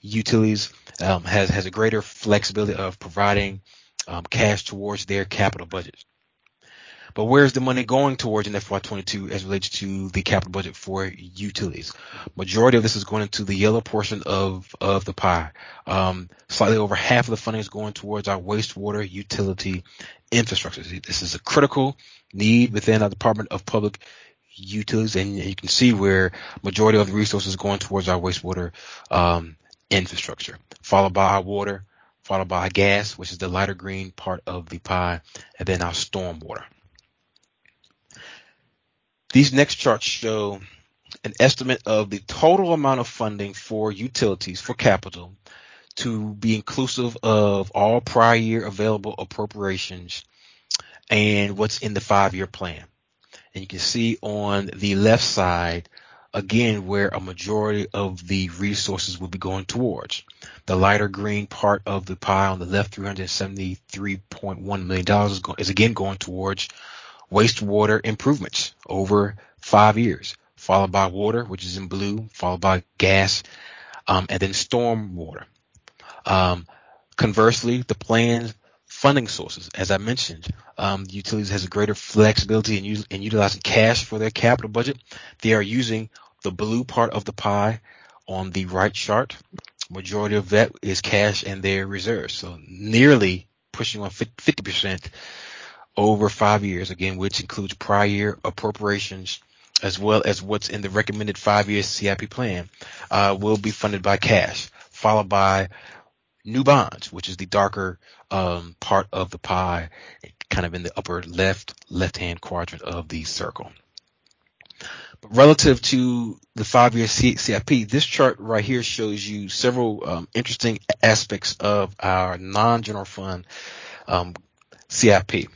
Utilities um, has has a greater flexibility of providing um, cash towards their capital budgets. But where's the money going towards in FY22 as relates to the capital budget for utilities? Majority of this is going into the yellow portion of, of the pie. Um, slightly over half of the funding is going towards our wastewater utility infrastructure. This is a critical need within our Department of Public Utilities, and you can see where majority of the resources going towards our wastewater um, infrastructure, followed by our water, followed by our gas, which is the lighter green part of the pie, and then our stormwater. These next charts show an estimate of the total amount of funding for utilities for capital to be inclusive of all prior year available appropriations and what's in the five year plan. And you can see on the left side, again, where a majority of the resources will be going towards. The lighter green part of the pie on the left, $373.1 million is, is again going towards wastewater improvements over five years, followed by water, which is in blue, followed by gas, um, and then storm water. Um, conversely, the planned funding sources, as I mentioned, um, utilities has a greater flexibility in, in utilizing cash for their capital budget. They are using the blue part of the pie on the right chart. Majority of that is cash and their reserves. So nearly pushing on 50% over five years, again, which includes prior appropriations as well as what's in the recommended five-year CIP plan, uh, will be funded by cash, followed by new bonds, which is the darker um, part of the pie, kind of in the upper left left-hand quadrant of the circle. But relative to the five-year CIP, this chart right here shows you several um, interesting aspects of our non-general fund um, CIP.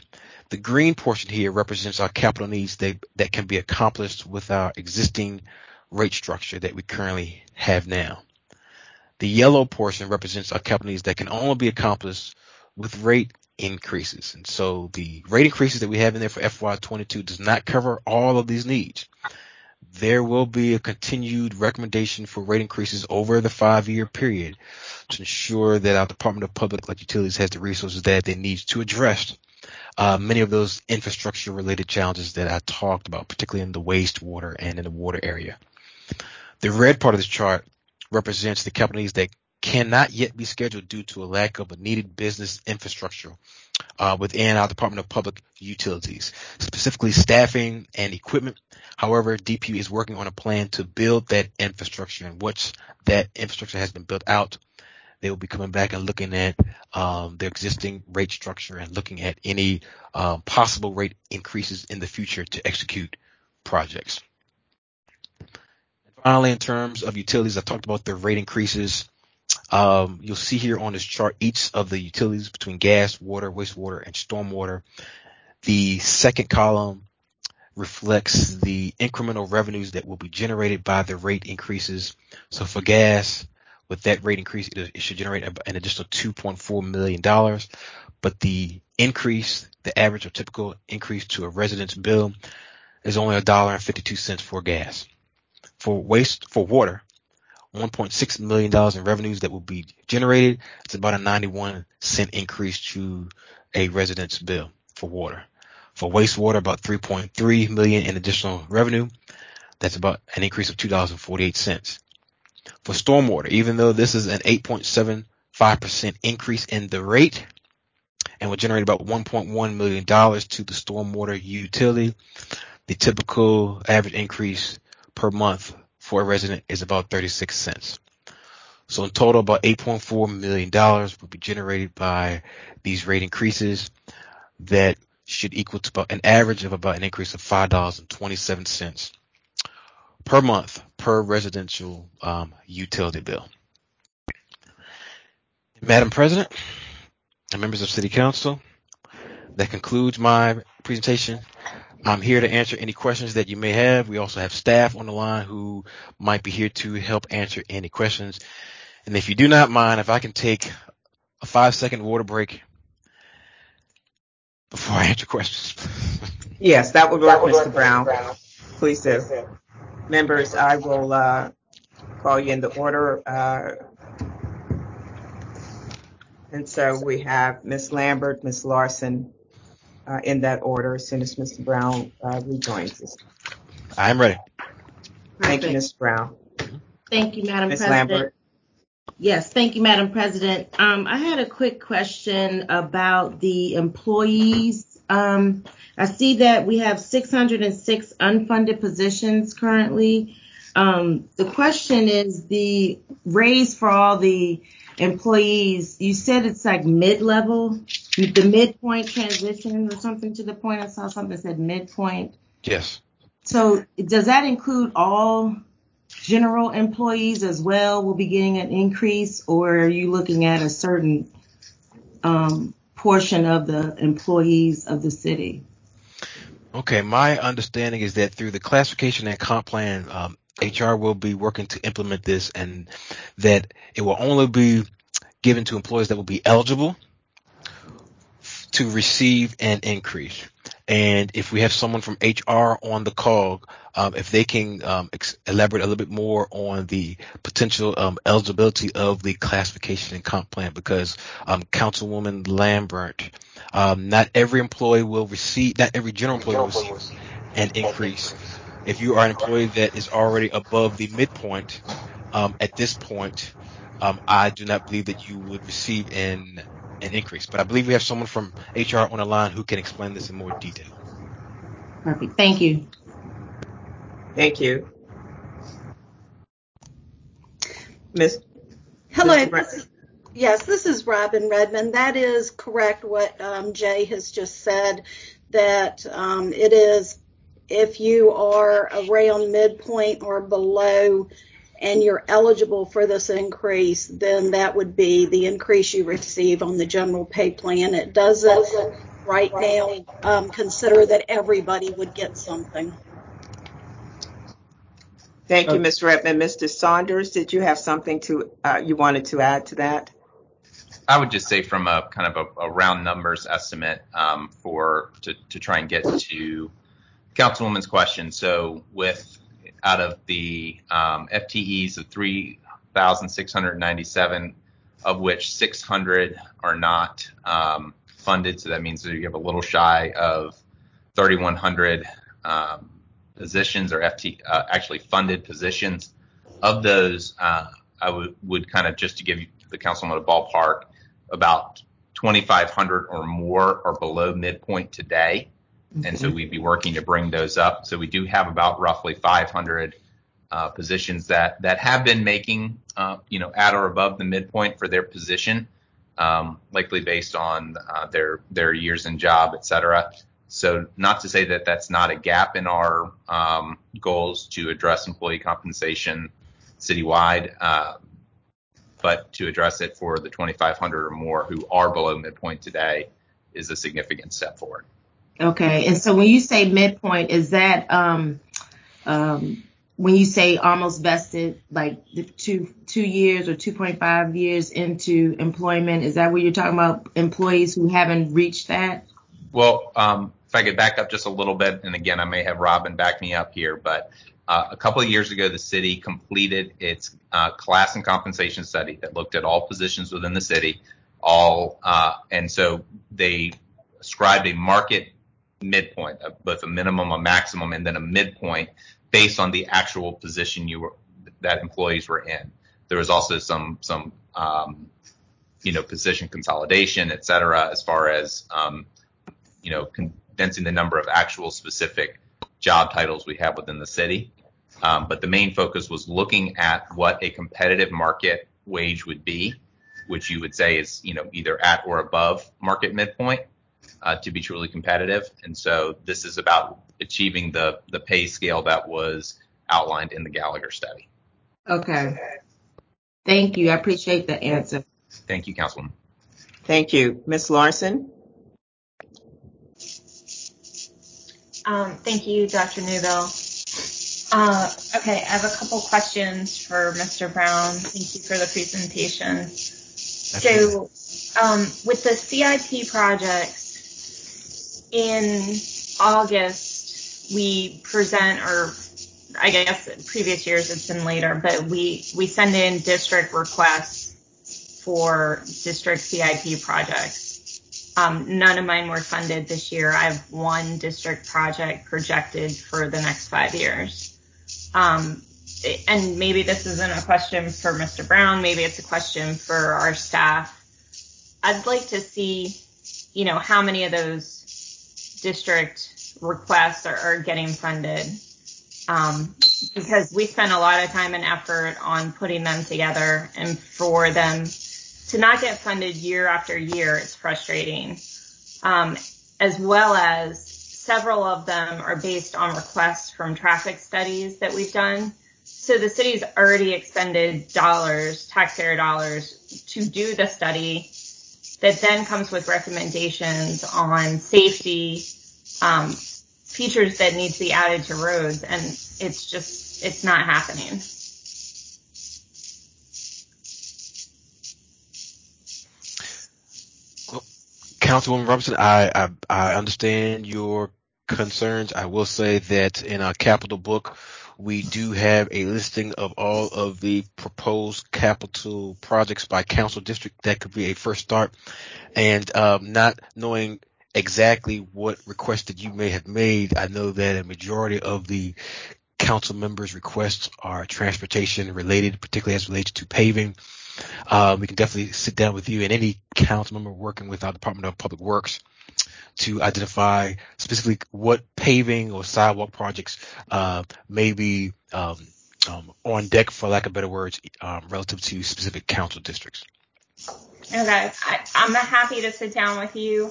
The green portion here represents our capital needs that, that can be accomplished with our existing rate structure that we currently have now. The yellow portion represents our capital needs that can only be accomplished with rate increases. And so the rate increases that we have in there for FY22 does not cover all of these needs. There will be a continued recommendation for rate increases over the five year period to ensure that our Department of Public Utilities has the resources that they need to address uh, many of those infrastructure related challenges that I talked about, particularly in the wastewater and in the water area. The red part of this chart represents the companies that cannot yet be scheduled due to a lack of a needed business infrastructure uh, within our Department of Public Utilities, specifically staffing and equipment. However, DPU is working on a plan to build that infrastructure, and once that infrastructure has been built out, they will be coming back and looking at um, their existing rate structure and looking at any uh, possible rate increases in the future to execute projects. Finally, in terms of utilities, I talked about the rate increases. Um, you'll see here on this chart each of the utilities between gas, water, wastewater, and stormwater. The second column reflects the incremental revenues that will be generated by the rate increases. So for gas, with that rate increase, it, it should generate an additional $2.4 million. But the increase, the average or typical increase to a resident's bill is only a dollar and 52 cents for gas. For waste, for water, $1.6 million in revenues that will be generated. It's about a 91 cent increase to a resident's bill for water. For wastewater, about 3.3 million in additional revenue. That's about an increase of $2.48 for stormwater, even though this is an 8.75% increase in the rate and will generate about $1.1 million to the stormwater utility. The typical average increase per month for a resident is about 36 cents. So in total, about $8.4 million will be generated by these rate increases that should equal to about an average of about an increase of $5.27 per month per residential um, utility bill. Madam President and members of City Council, that concludes my presentation. I'm here to answer any questions that you may have. We also have staff on the line who might be here to help answer any questions. And if you do not mind, if I can take a five second water break before I answer questions. Yes, that would work, Mr. Brown. Please do. Members, I will uh, call you in the order. Uh, and so we have Ms. Lambert, Ms. Larson uh, in that order as soon as Mr. Brown uh, rejoins us. I'm ready. Thank you, Perfect. Ms. Brown. Thank you, Madam Ms. President. Lambert. Yes, thank you, Madam President. Um, I had a quick question about the employees. Um, I see that we have 606 unfunded positions currently. Um, the question is the raise for all the employees. You said it's like mid-level, the midpoint transition or something to the point. I saw something that said midpoint. Yes. So does that include all general employees as well will be getting an increase, or are you looking at a certain um, portion of the employees of the city? Okay, my understanding is that through the classification and comp plan, um, HR will be working to implement this and that it will only be given to employees that will be eligible to receive an increase. And if we have someone from HR on the call, um, if they can um, ex- elaborate a little bit more on the potential um, eligibility of the classification and comp plan, because um, Councilwoman Lambert, um, not every employee will receive, not every general employee will receive an increase. If you are an employee that is already above the midpoint, um, at this point, I do not believe that you would receive an an increase. But I believe we have someone from HR on the line who can explain this in more detail. Perfect. Thank you. Thank you. Ms. Hello. Mr. Brown. this is- Yes, this is Robin Redmond. That is correct what um, Jay has just said, that um, it is if you are around midpoint or below and you're eligible for this increase, then that would be the increase you receive on the general pay plan. It doesn't right now um, consider that everybody would get something. Thank you, Ms. Redmond. Mr. Saunders, did you have something to, uh, you wanted to add to that? I would just say from a kind of a, a round numbers estimate um, for to, to try and get to Councilwoman's question. So with out of the um, FTEs of 3,697, of which 600 are not um, funded, so that means that you have a little shy of 3,100 um, positions or FT uh, actually funded positions. Of those, uh, I would, would kind of just to give the councilman a ballpark, about 2,500 or more are below midpoint today. And so we'd be working to bring those up. So we do have about roughly 500 uh, positions that that have been making, uh, you know, at or above the midpoint for their position, um, likely based on uh, their their years in job, et cetera. So not to say that that's not a gap in our um, goals to address employee compensation citywide, uh, but to address it for the 2,500 or more who are below midpoint today is a significant step forward. Okay, and so when you say midpoint, is that um, um, when you say almost vested, like two two years or 2.5 years into employment? Is that what you're talking about? Employees who haven't reached that? Well, um, if I could back up just a little bit, and again, I may have Robin back me up here, but uh, a couple of years ago, the city completed its uh, class and compensation study that looked at all positions within the city, all, uh, and so they ascribed a market midpoint, both a minimum, a maximum, and then a midpoint based on the actual position you were that employees were in. There was also some some um, you know position consolidation, et cetera, as far as um, you know condensing the number of actual specific job titles we have within the city. Um, but the main focus was looking at what a competitive market wage would be, which you would say is, you know, either at or above market midpoint uh, to be truly competitive. And so this is about achieving the the pay scale that was outlined in the Gallagher study. Okay. Thank you. I appreciate the answer. Thank you, Councilwoman. Thank you. Ms. Larson? Um, thank you, Dr. Newbille. Uh, okay, I have a couple questions for Mr. Brown. Thank you for the presentation. So, um, with the CIP projects in August, we present, or I guess previous years it's been later, but we we send in district requests for district CIP projects. Um, none of mine were funded this year. I have one district project projected for the next five years. Um, and maybe this isn't a question for Mr. Brown, maybe it's a question for our staff. I'd like to see, you know, how many of those district requests are, are getting funded. Um, because we spend a lot of time and effort on putting them together and for them to not get funded year after year, it's frustrating. Um, as well as several of them are based on requests from traffic studies that we've done. So the city's already expended dollars, taxpayer dollars, to do the study that then comes with recommendations on safety, um, features that need to be added to roads, and it's just, it's not happening. Councilwoman Robinson, I, understand your concerns, I will say that in our capital book, we do have a listing of all of the proposed capital projects by council district. That could be a first start. And um, not knowing exactly what requests that you may have made, I know that a majority of the council members' requests are transportation related, particularly as relates to paving. Um, we can definitely sit down with you and any council member working with our Department of Public Works to identify specifically what paving or sidewalk projects uh, may be um, um, on deck, for lack of better words, um, relative to specific council districts. Okay, I, I'm happy to sit down with you.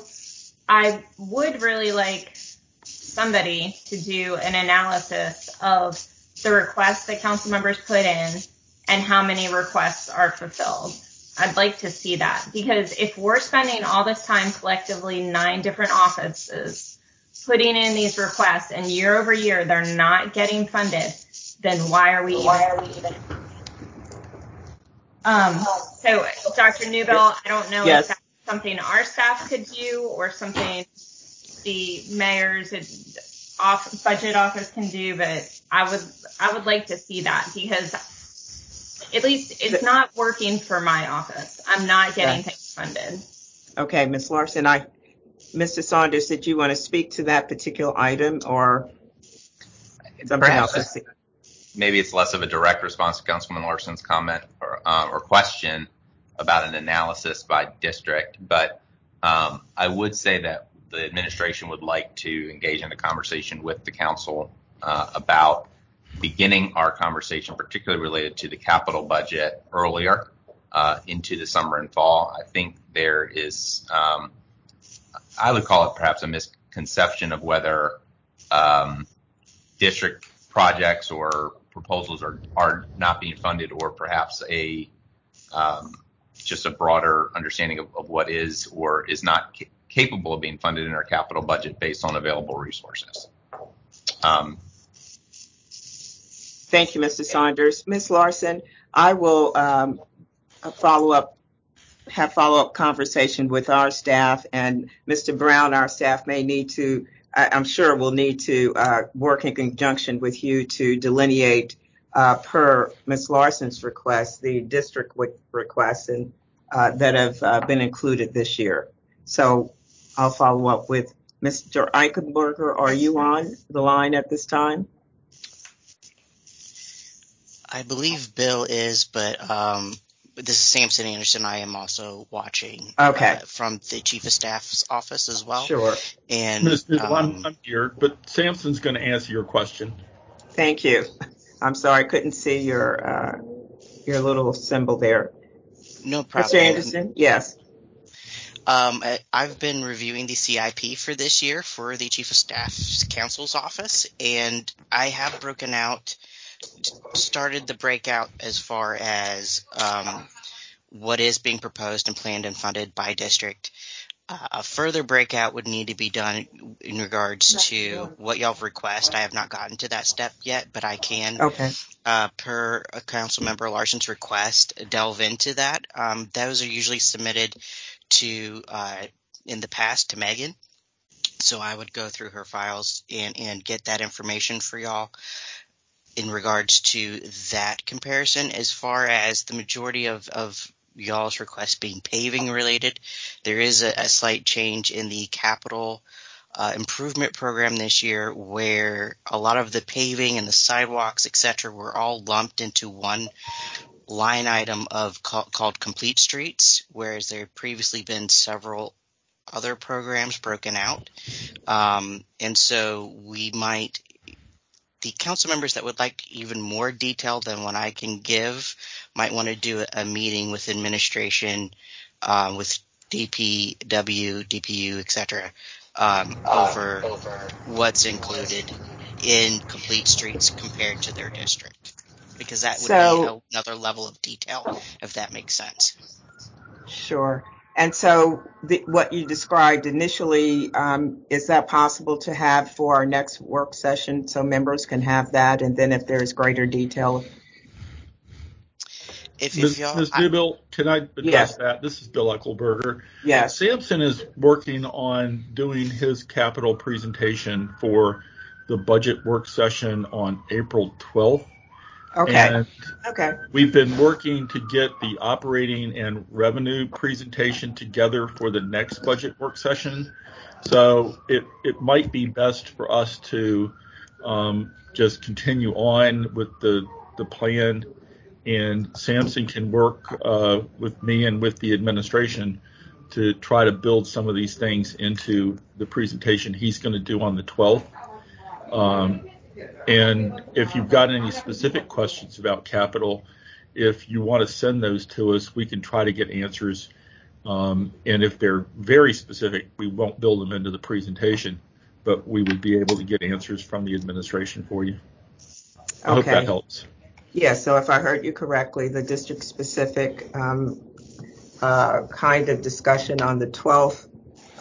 I would really like somebody to do an analysis of the requests that council members put in and how many requests are fulfilled. I'd like to see that because if we're spending all this time collectively, nine different offices, putting in these requests and year over year they're not getting funded, then why are we why are we even? Um, so Dr. Newbille, I don't know yes. if that's something our staff could do or something the mayor's off budget office can do, but I would I would like to see that because at least it's not working for my office. I'm not getting things funded. Okay, Ms. Larson, I Mr. Saunders, did you want to speak to that particular item or something Perhaps else? maybe it's less of a direct response to Councilman Larson's comment or, uh, or question about an analysis by district, but um, I would say that the administration would like to engage in a conversation with the council uh, about beginning our conversation, particularly related to the capital budget earlier uh, into the summer and fall. I think there is, um, I would call it perhaps a misconception of whether um, district projects or proposals are, not being funded or perhaps um, just a broader understanding of, what is or is not capable of being funded in our capital budget based on available resources. Thank you, Mr. Saunders. Ms. Larson, I will um, follow up, have follow up conversation with our staff and Mr. Brown, our staff may need to, I, am sure will need to uh, work in conjunction with you to delineate uh, per Ms. Larson's request, the district requests and uh, that have been included this year. So I'll follow up with Mr. Eichenberger. Are you on the line at this time? I believe Bill is, but um, this is Samson Anderson. I am also watching okay. uh, from the chief of staff's office as well. Sure. And Ms. um, I'm, I'm here, but Samson's going to answer your question. Thank you. I'm sorry, I couldn't see your uh, your little symbol there. No problem. Mr. Anderson, yes. Um, I, have been reviewing the CIP for this year for the Chief of Staff's Council's office, and I have broken out started the breakout as far as um, what is being proposed and planned and funded by district. Uh, a further breakout would need to be done in regards to what y'all request. I have not gotten to that step yet, but I can, okay. uh, per a council member Larson's request, delve into that. Um, those are usually submitted to, uh, in the past to Megan. So I would go through her files and, and get that information for y'all in regards to that comparison. As far as the majority of, of y'all's requests being paving related, there is a, a slight change in the capital uh, improvement program this year where a lot of the paving and the sidewalks, etc., were all lumped into one line item of called complete streets, whereas there had previously been several other programs broken out. Um, and so we might the council members that would like even more detail than what I can give might want to do a meeting with administration, um, with DPW, DPU, etc., um, over what's included in complete streets compared to their district, because that would so, be another level of detail, if that makes sense. Sure. And so the, what you described initially, um, is that possible to have for our next work session so members can have that? And then if there's greater detail. If, if Ms. Ms. Newbille, can I address yes. that? This is Bill Eichelberger. Yes. Samson is working on doing his capital presentation for the budget work session on April 12th. Okay. And okay. We've been working to get the operating and revenue presentation together for the next budget work session. So it, it might be best for us to um, just continue on with the, the plan and Samson can work uh, with me and with the administration to try to build some of these things into the presentation he's going to do on the 12th. Um, and if you've got any specific questions about capital, if you want to send those to us, we can try to get answers. Um, and if they're very specific, we won't build them into the presentation, but we would be able to get answers from the administration for you. I hope that helps. Yeah, so if I heard you correctly, the district specific um, uh, kind of discussion on the 12th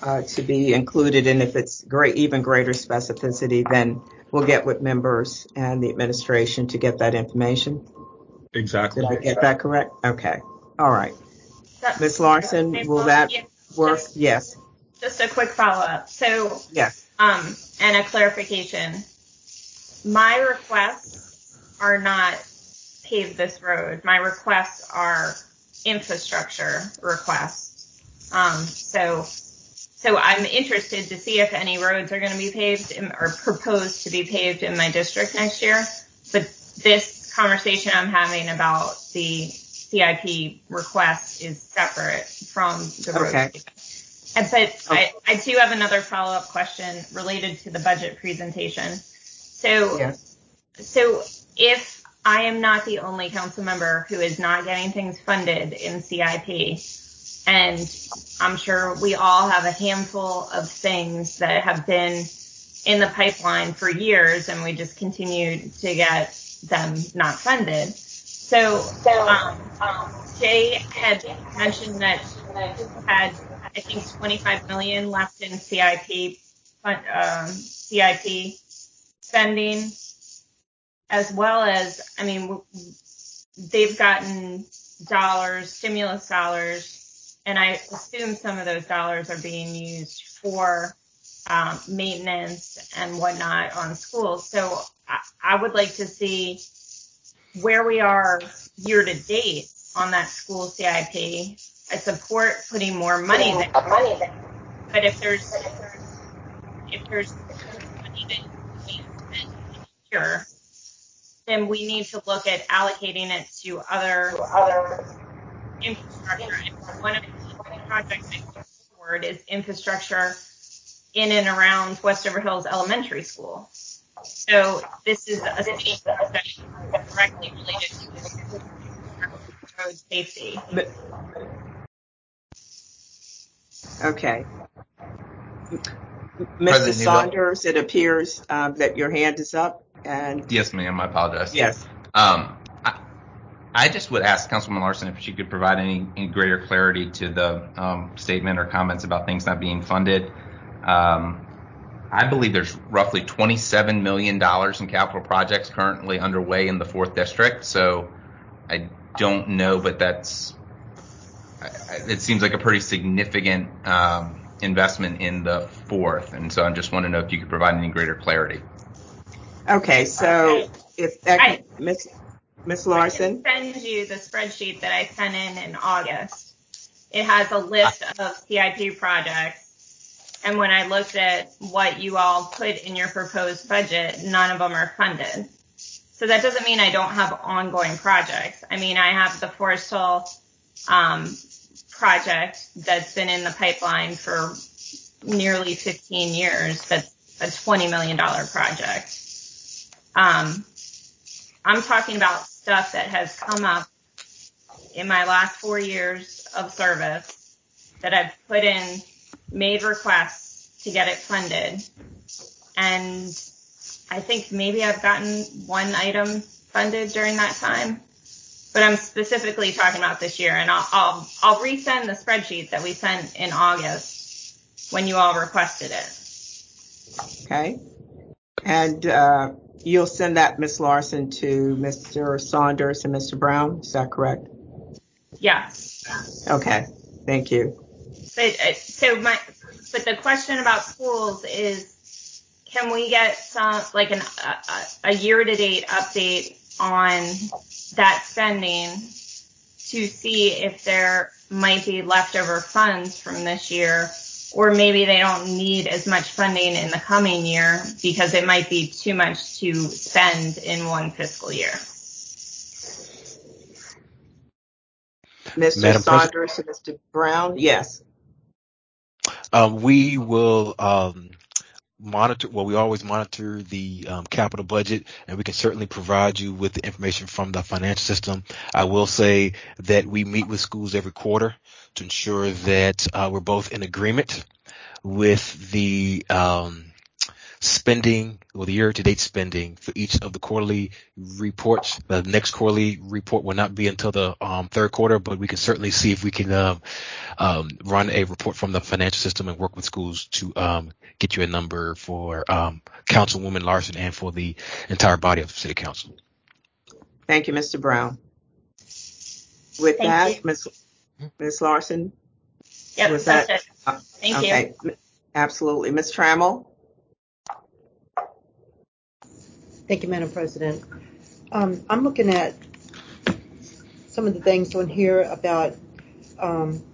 uh, to be included, and if it's great, even greater specificity, then we'll get with members and the administration to get that information. Exactly. Did I get that correct? Okay. All right. Ms. Larson, will that work? Just, yes. Just a quick follow up. So, yes. Um, and a clarification. My requests are not pave this road. My requests are infrastructure requests. Um, so so I'm interested to see if any roads are going to be paved in, or proposed to be paved in my district next year. But this conversation I'm having about the CIP request is separate from the road. Okay. And but oh. I, I do have another follow-up question related to the budget presentation. So, Yes. so if I am not the only council member who is not getting things funded in CIP, and I'm sure we all have a handful of things that have been in the pipeline for years, and we just continue to get them not funded. So, um, Jay had mentioned that had I think 25 million left in CIP um, CIP spending, as well as I mean they've gotten dollars, stimulus dollars, and I assume some of those dollars are being used for um, maintenance and whatnot on schools. So I, I would like to see where we are year to date on that school CIP. I support putting more money there, but if there's if there's money that we spend here, then we need to look at allocating it to other infrastructure. And one of the projects I put forward is infrastructure in and around Westover Hills Elementary School. So this is a city project directly related to road safety. Okay. Mr. President Newbille? Saunders, it appears um, that your hand is up, and Yes, ma'am. I apologize. yes. Um, I, I just would ask Councilwoman Larson if she could provide any, any greater clarity to the um, statement or comments about things not being funded. Um, I believe there's roughly $27 million in capital projects currently underway in the fourth district. So I don't know, but that's I- I- it seems like a pretty significant um, investment in the fourth, and so I just want to know if you could provide any greater clarity. Okay, so if that, I- Miss Miss I Larson? can send you the spreadsheet that I sent in in August. It has a list of CIP projects. And when I looked at what you all put in your proposed budget, none of them are funded. So that doesn't mean I don't have ongoing projects. I mean, I have the Forest Hill um, project that's been in the pipeline for nearly 15 years. That's a $20 million project. Um, I'm talking about stuff that has come up in my last four years of service that I've put in, made requests to get it funded. And I think maybe I've gotten one item funded during that time. But I'm specifically talking about this year and I'll, I'll, I'll resend the spreadsheet that we sent in August when you all requested it. Okay. And uh, you'll send that, Miss Larson, to Mr. Saunders and Mr. Brown, is that correct? Yes. Okay, thank you. But uh, so my, but the question about schools is, can we get some like an a, a- a year to date update on that spending to see if there might be leftover funds from this year, or maybe they don't need as much funding in the coming year because it might be too much to spend in one fiscal year. Mr. Madam President? Saunders and Mr. Brown, yes. Um, we will um, monitor. Well, we always monitor the um, capital budget, and we can certainly provide you with the information from the financial system. I will say that we meet with schools every quarter to ensure that uh, we're both in agreement with the um, spending or the year-to-date spending for each of the quarterly reports. The next quarterly report will not be until the um, third quarter, but we can certainly see if we can um, um, run a report from the financial system and work with schools to um, get you a number for um, Councilwoman Larson and for the entire body of City Council. Thank you, Mr. Brown. With Thank that, you. Ms. Ms. Larson? Yep, Was that's that- it. uh, Thank you. Absolutely. Ms. Trammell? Thank you, Madam President. Um, I'm looking at some of the things on here about um,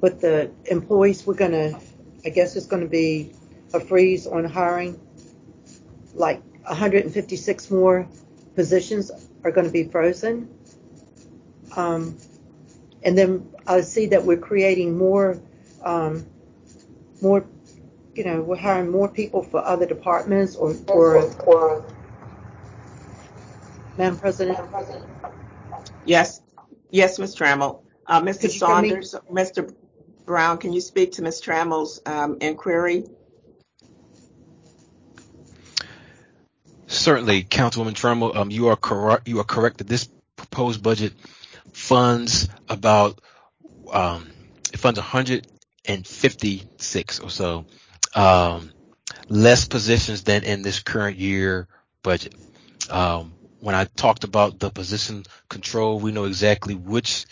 with the employees, we're gonna, I guess it's gonna be a freeze on hiring. Like 156 more positions are gonna be frozen. Um, and then I see that we're creating more, um, more, you know, we're hiring more people for other departments or, or, Madam President. Yes, yes, Ms. Trammell. Uh, Mr. Could you tell me- Saunders, Mr. Brown, can you speak to Ms. Trammell's um, inquiry? Certainly, Councilwoman Trammell, um, you are correct. You are correct that this proposed budget funds about um, it funds 156 or so um, less positions than in this current year budget. Um, when I talked about the position control, we know exactly which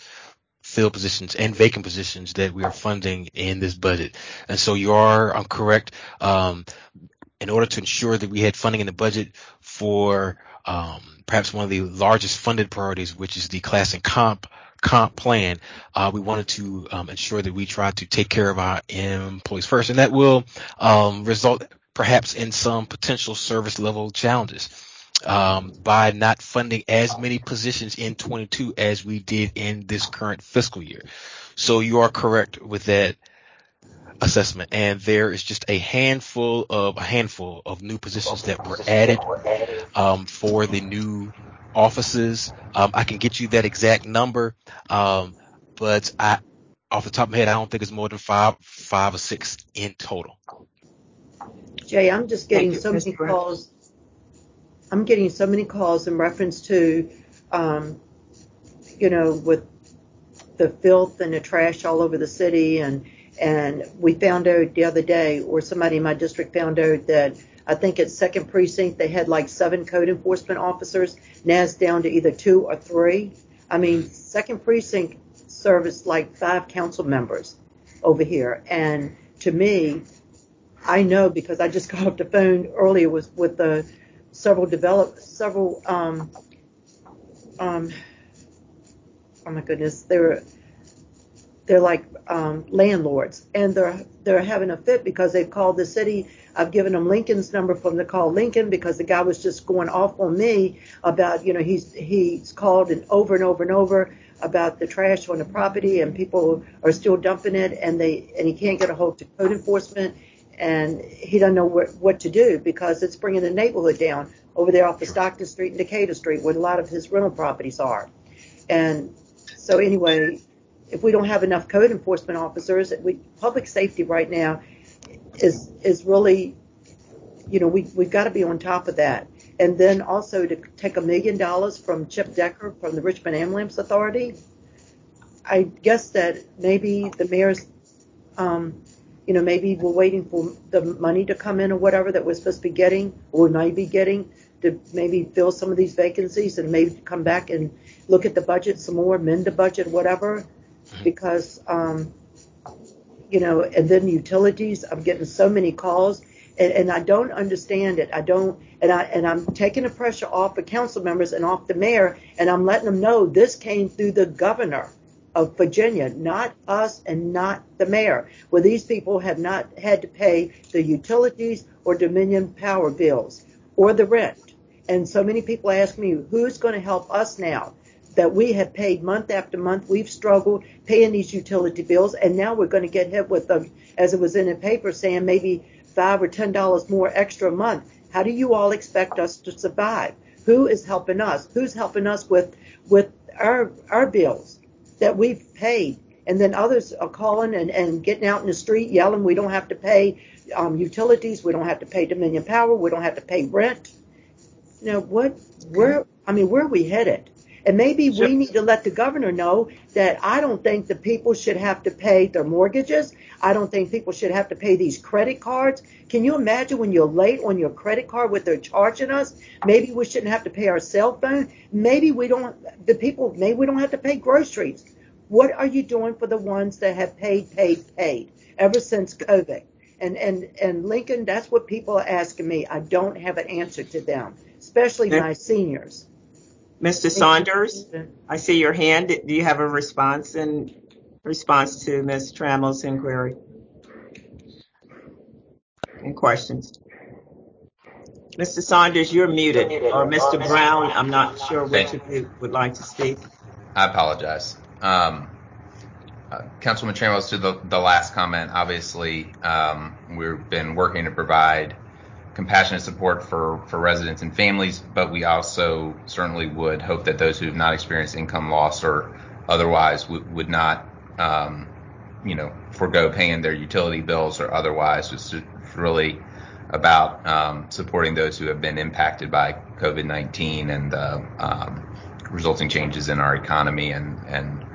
field positions and vacant positions that we are funding in this budget. And so you are I'm correct. Um, in order to ensure that we had funding in the budget for um, perhaps one of the largest funded priorities, which is the class and comp comp plan, uh, we wanted to um, ensure that we try to take care of our employees first, and that will um, result perhaps in some potential service level challenges um, by not funding as many positions in 22 as we did in this current fiscal year. So you are correct with that assessment, and there is just a handful of a handful of new positions that were added um, for the new offices. Um, I can get you that exact number, um, but I, off the top of my head, I don't think it's more than five, five or six in total. Jay, I'm just getting you, so Ms. many Brown. calls. I'm getting so many calls in reference to, um, you know, with the filth and the trash all over the city. And, and we found out the other day, or somebody in my district found out that I think at second precinct, they had like seven code enforcement officers. Now it's down to either two or three. I mean, second precinct serviced like five council members over here. And to me, I know because I just got off the phone earlier with, with the several develop, several, um, um, oh my goodness, they're, they're like, um, landlords and they're, they're having a fit because they've called the city. I've given him Lincoln's number for them to call Lincoln because the guy was just going off on me about, you know, he's, he's called and over and over and over about the trash on the property and people are still dumping it and they, and he can't get a hold of code enforcement and he doesn't know what, what to do because it's bringing the neighborhood down over there off of Stockton Street and Decatur Street where a lot of his rental properties are. And so anyway, if we don't have enough code enforcement officers, we, public safety right now is, is really, you know, we, we've got to be on top of that. And then also to take a million dollars from Chip Decker from the Richmond Ambulance Authority. I guess that maybe the mayor's, um, you know, maybe we're waiting for the money to come in or whatever that we're supposed to be getting or might be getting to maybe fill some of these vacancies and maybe come back and look at the budget some more, amend the budget, whatever. Because, um, you know, and then utilities, I'm getting so many calls and, and I don't understand it. I don't, and I, and I'm taking the pressure off the council members and off the mayor and I'm letting them know this came through the governor of Virginia, not us and not the mayor, where these people have not had to pay the utilities or Dominion power bills or the rent. And so many people ask me, who's going to help us now that we have paid month after month? We've struggled paying these utility bills, and now we're going to get hit with them, as it was in the paper saying maybe five or ten dollars more extra a month. How do you all expect us to survive? Who is helping us? Who's helping us with with our our bills? that we've paid. And then others are calling and, and getting out in the street yelling, we don't have to pay um, utilities, we don't have to pay Dominion Power, we don't have to pay rent. Know, what, where, I mean, where are we headed? And maybe we need to let the governor know that I don't think the people should have to pay their mortgages. I don't think people should have to pay these credit cards. Can you imagine when you're late on your credit card what they're charging us? Maybe we shouldn't have to pay our cell phone. Maybe we don't, the people, maybe we don't have to pay groceries. What are you doing for the ones that have paid, paid, paid ever since COVID? And, and, and Lincoln, that's what people are asking me. I don't have an answer to them, especially my seniors. Mr. Saunders, I see your hand. Do you have a response in response to Ms. Trammell's inquiry? Any questions? Mr. Saunders, you're muted, or Mr. Brown, I'm not sure which of you would like to speak. I apologize. Um, uh, Councilman Trammell, to the, the last comment, obviously, um, we've been working to provide compassionate support for, for residents and families, but we also certainly would hope that those who have not experienced income loss or otherwise would, would not, um, you know, forego paying their utility bills or otherwise. It's really about um, supporting those who have been impacted by COVID 19 and the um, resulting changes in our economy and, and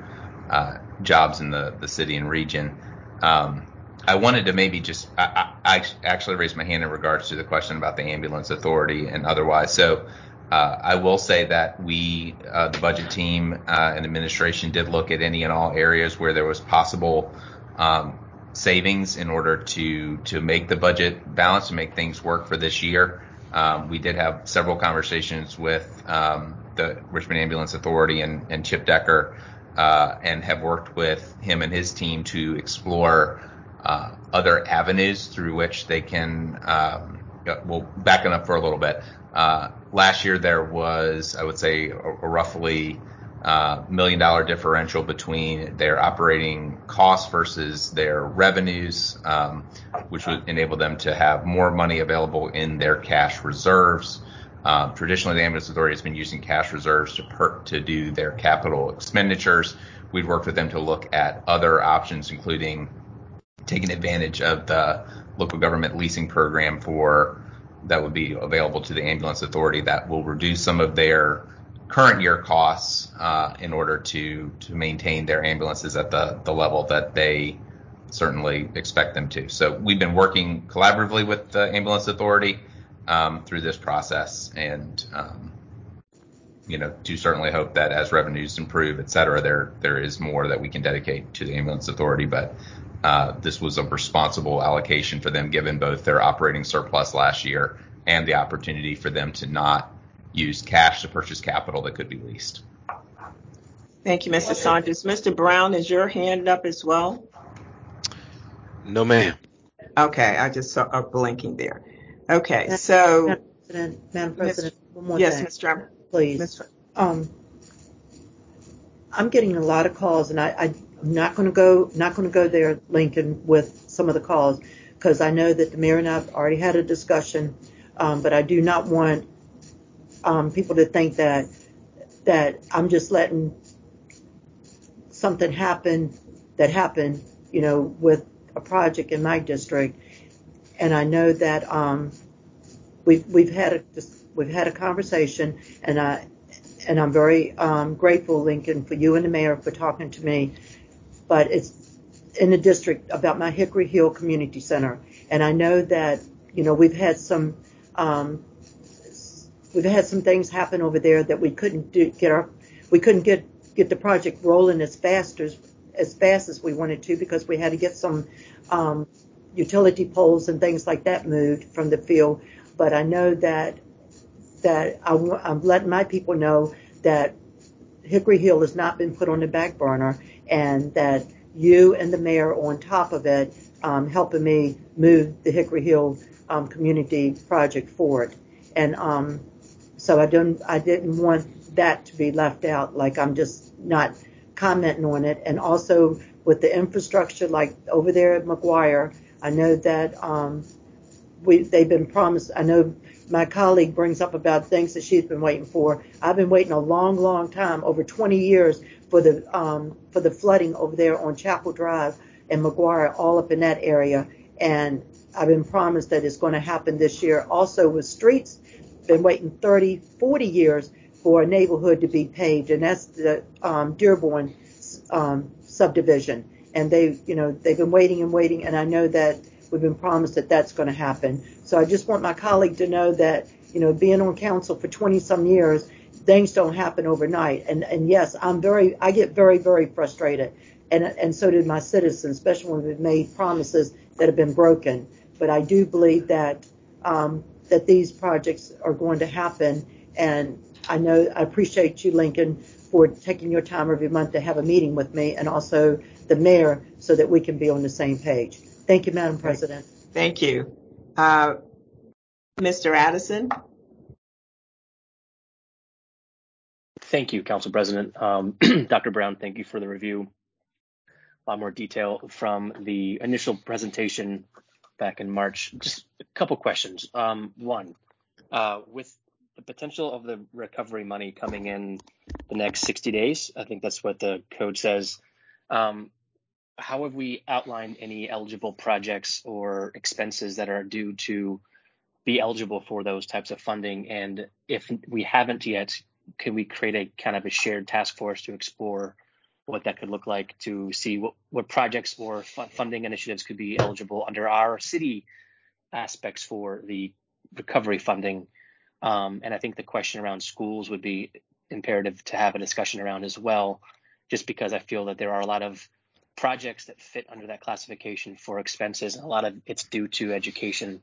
uh, jobs in the, the city and region. Um, I wanted to maybe just, I, I, actually raised my hand in regards to the question about the ambulance authority and otherwise. So uh, I will say that we, uh, the budget team uh, and administration, did look at any and all areas where there was possible um, savings in order to to make the budget balance to make things work for this year. Um, we did have several conversations with um, the Richmond Ambulance Authority and, and Chip Decker, uh, and have worked with him and his team to explore uh, other avenues through which they can. Um, well, backing up for a little bit. Uh, last year there was, I would say, a, roughly uh, million dollar differential between their operating costs versus their revenues, um, which would enable them to have more money available in their cash reserves. Uh, traditionally, the ambulance authority has been using cash reserves to do their capital expenditures. We've worked with them to look at other options, including taking advantage of the local government leasing program for that would be available to the ambulance authority that will reduce some of their current year costs uh, in order to to maintain their ambulances at the the level that they certainly expect them to. So we've been working collaboratively with the ambulance authority um, through this process, and um, you know, to certainly hope that as revenues improve, et cetera, there there is more that we can dedicate to the ambulance authority. But this was a responsible allocation for them, given both their operating surplus last year and the opportunity for them to not use cash to purchase capital that could be leased. Thank you, Mr. Saunders. Mr. Brown, is your hand up as well? No, ma'am. Okay, I just saw a blinking there. Okay, so. Madam President, Madam President, one more yes, thing. Ms. Drummond. Please. Ms. Um, I'm getting a lot of calls, and I, I, I'm not going to go not going to go there, Lincoln, with some of the calls because I know that the mayor and I've already had a discussion, um, but I do not want um, people to think that that I'm just letting something happen that happened, you know, with a project in my district. And I know that um, we've we've had a we've had a conversation, and I and I'm very um, grateful, Lincoln, for you and the mayor for talking to me. But it's in the district about my Hickory Hill Community Center, and I know that you know we've had some um, we've had some things happen over there that we couldn't do, get our we couldn't get get the project rolling as fast as as fast as we wanted to because we had to get some um, utility poles and things like that moved from the field. But I know that that I, I'm letting my people know that Hickory Hill has not been put on the back burner and that you and the mayor on top of it, um, helping me move the Hickory Hill um, community project forward. And um, so I don't, I didn't want that to be left out. Like I'm just not commenting on it. And also with the infrastructure, like over there at McGuire, I know that um, we they've been promised. I know my colleague brings up about things that she's been waiting for. I've been waiting a long, long time, over 20 years, for the um, for the flooding over there on Chapel Drive and McGuire, all up in that area. And I've been promised that it's going to happen this year. Also with streets, been waiting 30, 40 years for a neighborhood to be paved, and that's the um, Dearborn um, subdivision. And they, you know, they've been waiting and waiting, and I know that we've been promised that that's going to happen. So I just want my colleague to know that, you know, being on council for 20 some years, things don't happen overnight. And and yes, I'm very, I get very, very frustrated, and and so did my citizens, especially when we've made promises that have been broken. But I do believe that um, that these projects are going to happen, and I know I appreciate you, Lincoln, for taking your time every month to have a meeting with me and also the mayor so that we can be on the same page. Thank you, Madam President. Thank you. Uh, Mr. Addison? Thank you, Council President. Um, Dr. Brown, thank you for the review. A lot more detail from the initial presentation back in March. Just a couple questions. Um, one, uh, with the potential of the recovery money coming in the next 60 days, I think that's what the code says. Um, how have we outlined any eligible projects or expenses that are due to be eligible for those types of funding? And if we haven't yet, can we create a kind of a shared task force to explore what that could look like to see what, what projects or funding initiatives could be eligible under our city aspects for the recovery funding. Um, and I think the question around schools would be imperative to have a discussion around as well, just because I feel that there are a lot of projects that fit under that classification for expenses, and a lot of it's due to education.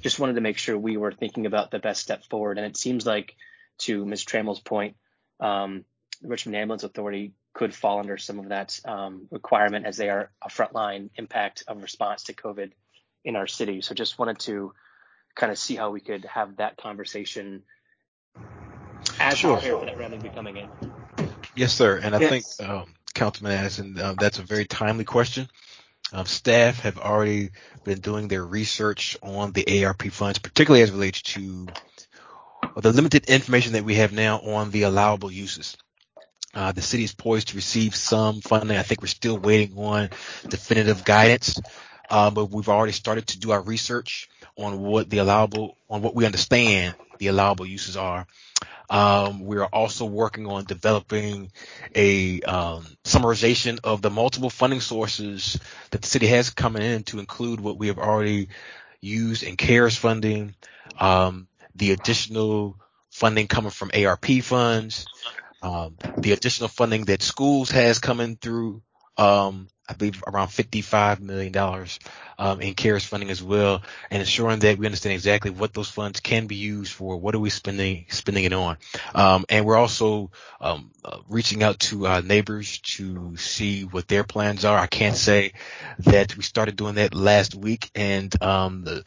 Just wanted to make sure we were thinking about the best step forward. And it seems like, to Ms. Trammell's point, um, the Richmond Ambulance Authority could fall under some of that um, requirement as they are a frontline impact of response to COVID in our city. So just wanted to kind of see how we could have that conversation as Sure. we prepare for that revenue be coming in. Yes, sir. And I Yes. think, um, Councilman Addison, uh, that's a very timely question. Um, staff have already been doing their research on the ARP funds, particularly as it relates to the limited information that we have now on the allowable uses. Uh, the city is poised to receive some funding. I think we're still waiting on definitive guidance, uh, but we've already started to do our research on what the allowable, on what we understand the allowable uses are. Um, we are also working on developing a um, summarization of the multiple funding sources that the city has coming in to include what we have already used in CARES funding, um, the additional funding coming from ARP funds, um, the additional funding that schools has coming through, um, I believe around $55 million um, in CARES funding as well, and ensuring that we understand exactly what those funds can be used for. What are we spending spending it on? Um, and we're also um, uh, reaching out to our neighbors to see what their plans are. I can't say that we started doing that last week, and um, the,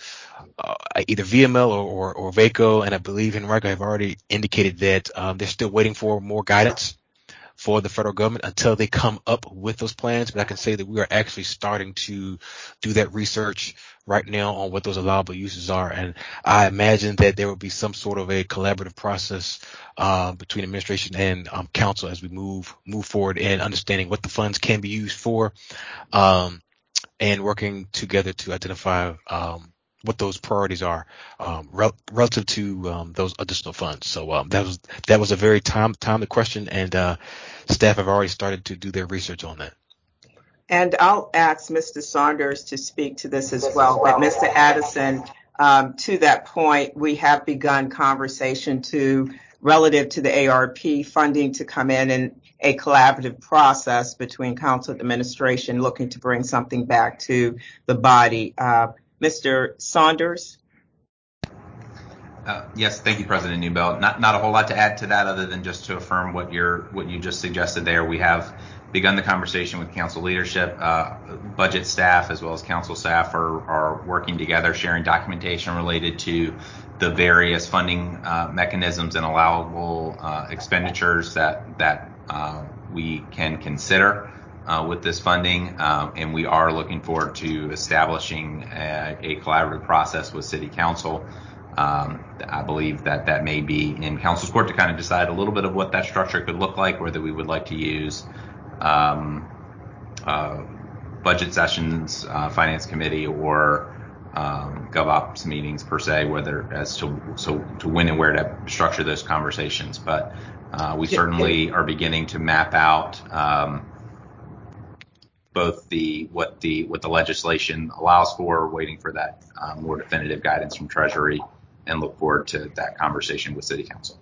uh, either VML or, or, or VACO, and I believe Henrico have already indicated that um, they're still waiting for more guidance for the federal government until they come up with those plans. But I can say that we are actually starting to do that research right now on what those allowable uses are. And I imagine that there will be some sort of a collaborative process uh, between administration and um, council as we move move forward in understanding what the funds can be used for, um, and working together to identify um, what those priorities are um, rel- relative to um, those additional funds. So um, that was that was a very time timely question, and uh, staff have already started to do their research on that. And I'll ask Mr. Saunders to speak to this as well. But Mr. Addison, um, to that point, we have begun conversation to relative to the ARP funding to come in in a collaborative process between council administration looking to bring something back to the body. Uh, Mr. Saunders? Uh, yes, thank you, President Newbille. Not not a whole lot to add to that, other than just to affirm what you just suggested there. We have begun the conversation with council leadership, uh, budget staff, as well as council staff are are working together, sharing documentation related to the various funding uh, mechanisms and allowable expenditures that that we can consider. Uh, with this funding, um, and we are looking forward to establishing a, a collaborative process with City Council um, I believe that that may be in council's court to kind of decide a little bit of what that structure could look like, whether we would like to use um, uh, budget sessions, uh, finance committee, or um, GovOps meetings per se, whether as to so to when and where to structure those conversations. But uh, we certainly are beginning to map out um, both the what the what the legislation allows for, waiting for that uh, more definitive guidance from Treasury, and look forward to that conversation with City Council.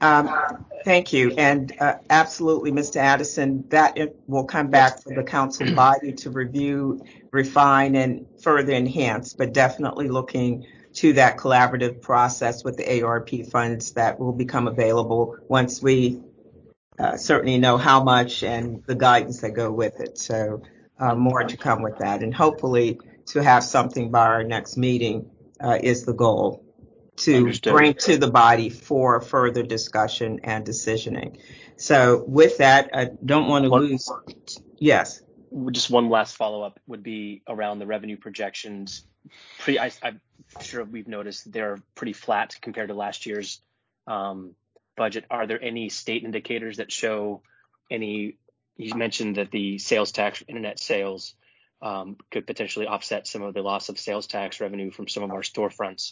Um, thank you. And uh, absolutely, Mr. Addison, that it will come back to the council body to review, refine, and further enhance, but definitely looking to that collaborative process with the ARP funds that will become available once we uh, certainly know how much and the guidance that go with it. So uh, more to come with that, and hopefully to have something by our next meeting uh, is the goal to Understood. bring to the body for further discussion and decisioning. So with that, I don't want to One- lose. Yes. Just one last follow up would be around the revenue projections. Pretty, I, I'm sure we've noticed they're pretty flat compared to last year's um, budget. Are there any state indicators that show any? You mentioned that the sales tax, internet sales, um, could potentially offset some of the loss of sales tax revenue from some of our storefronts,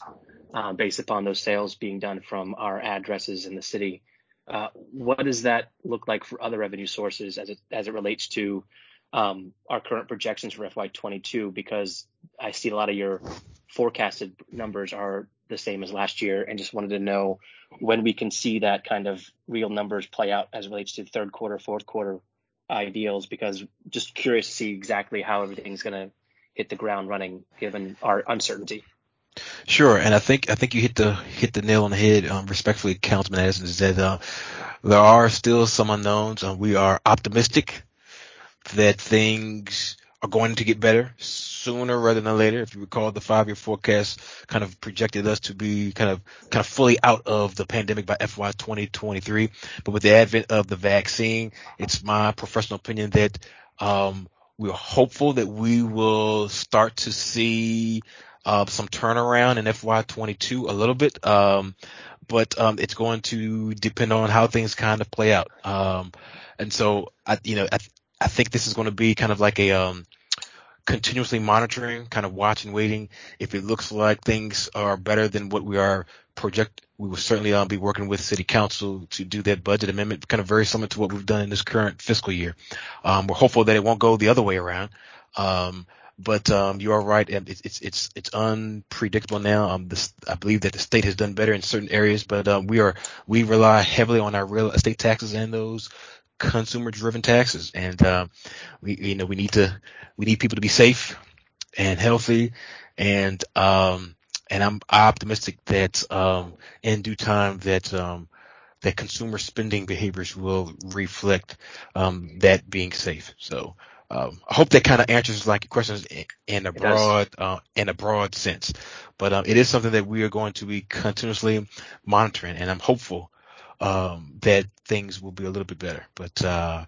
uh, based upon those sales being done from our addresses in the city. Uh, what does that look like for other revenue sources as it as it relates to um, our current projections for FY22? Because I see a lot of your forecasted numbers are the same as last year, and just wanted to know when we can see that kind of real numbers play out as relates to third quarter, fourth quarter ideals. Because just curious to see exactly how everything's going to hit the ground running given our uncertainty. Sure, and I think I think you hit the hit the nail on the head. Um, respectfully, Councilman Addison, is that uh, there are still some unknowns. Uh, we are optimistic that things are going to get better sooner rather than later. If you recall, the five-year forecast kind of projected us to be kind of kind of fully out of the pandemic by FY 2023. But with the advent of the vaccine, it's my professional opinion that um, we're hopeful that we will start to see uh, some turnaround in FY22 a little bit. Um, but um, it's going to depend on how things kind of play out. Um, and so I, you know, I, I think this is going to be kind of like a um, continuously monitoring, kind of watching, waiting. If it looks like things are better than what we are project, we will certainly um, be working with City Council to do that budget amendment, kind of very similar to what we've done in this current fiscal year. Um, we're hopeful that it won't go the other way around. Um, but um, you are right. It's it's it's it's unpredictable now. Um, this, I believe that the state has done better in certain areas, but um, we are we rely heavily on our real estate taxes and those consumer driven taxes, and um, we you know we need to we need people to be safe and healthy, and um, and I'm optimistic that um, in due time that um, that consumer spending behaviors will reflect um, that being safe. So um, I hope that kind of answers like your questions in, in a It broad uh, in a broad sense. But um, it is something that we are going to be continuously monitoring, and I'm hopeful um, that things will be a little bit better. But uh,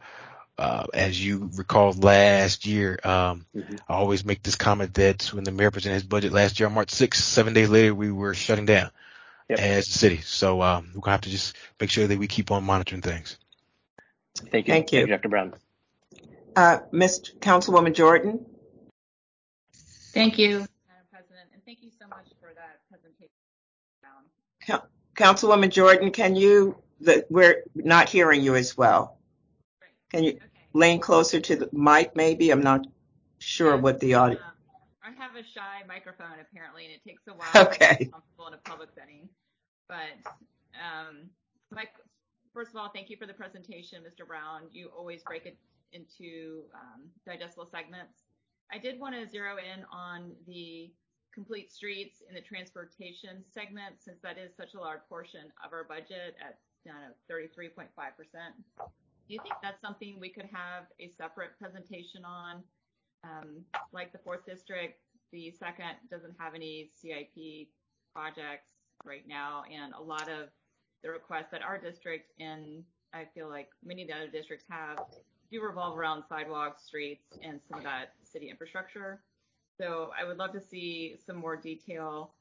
uh, as you recall last year, um, Mhm. I always make this comment that when the mayor presented his budget last year on March 6th, seven days later, we were shutting down Yep. as a city. So um, we're gonna have to just make sure that we keep on monitoring things. Thank you. Thank you. Dr. Brown. Uh, Ms. Councilwoman Jordan? Thank you, Madam President, and thank you so much for that presentation. Um, Councilwoman Jordan, can you, the, we're not hearing you as well. Can you lean closer to the mic maybe? I'm not sure what the audio. I have a shy microphone apparently, and it takes a while Okay. to be comfortable in a public setting. But um, first of all, thank you for the presentation, Mr. Brown. You always break it into um, digestible segments. I did want to zero in on the complete streets in the transportation segment, since that is such a large portion of our budget at 33.5%. Do you think that's something we could have a separate presentation on? Um, like the fourth district, the second doesn't have any CIP projects right now, and a lot of the requests that our district and I feel like many of the other districts have do revolve around sidewalks, streets, and some of that city infrastructure. So I would love to see some more detail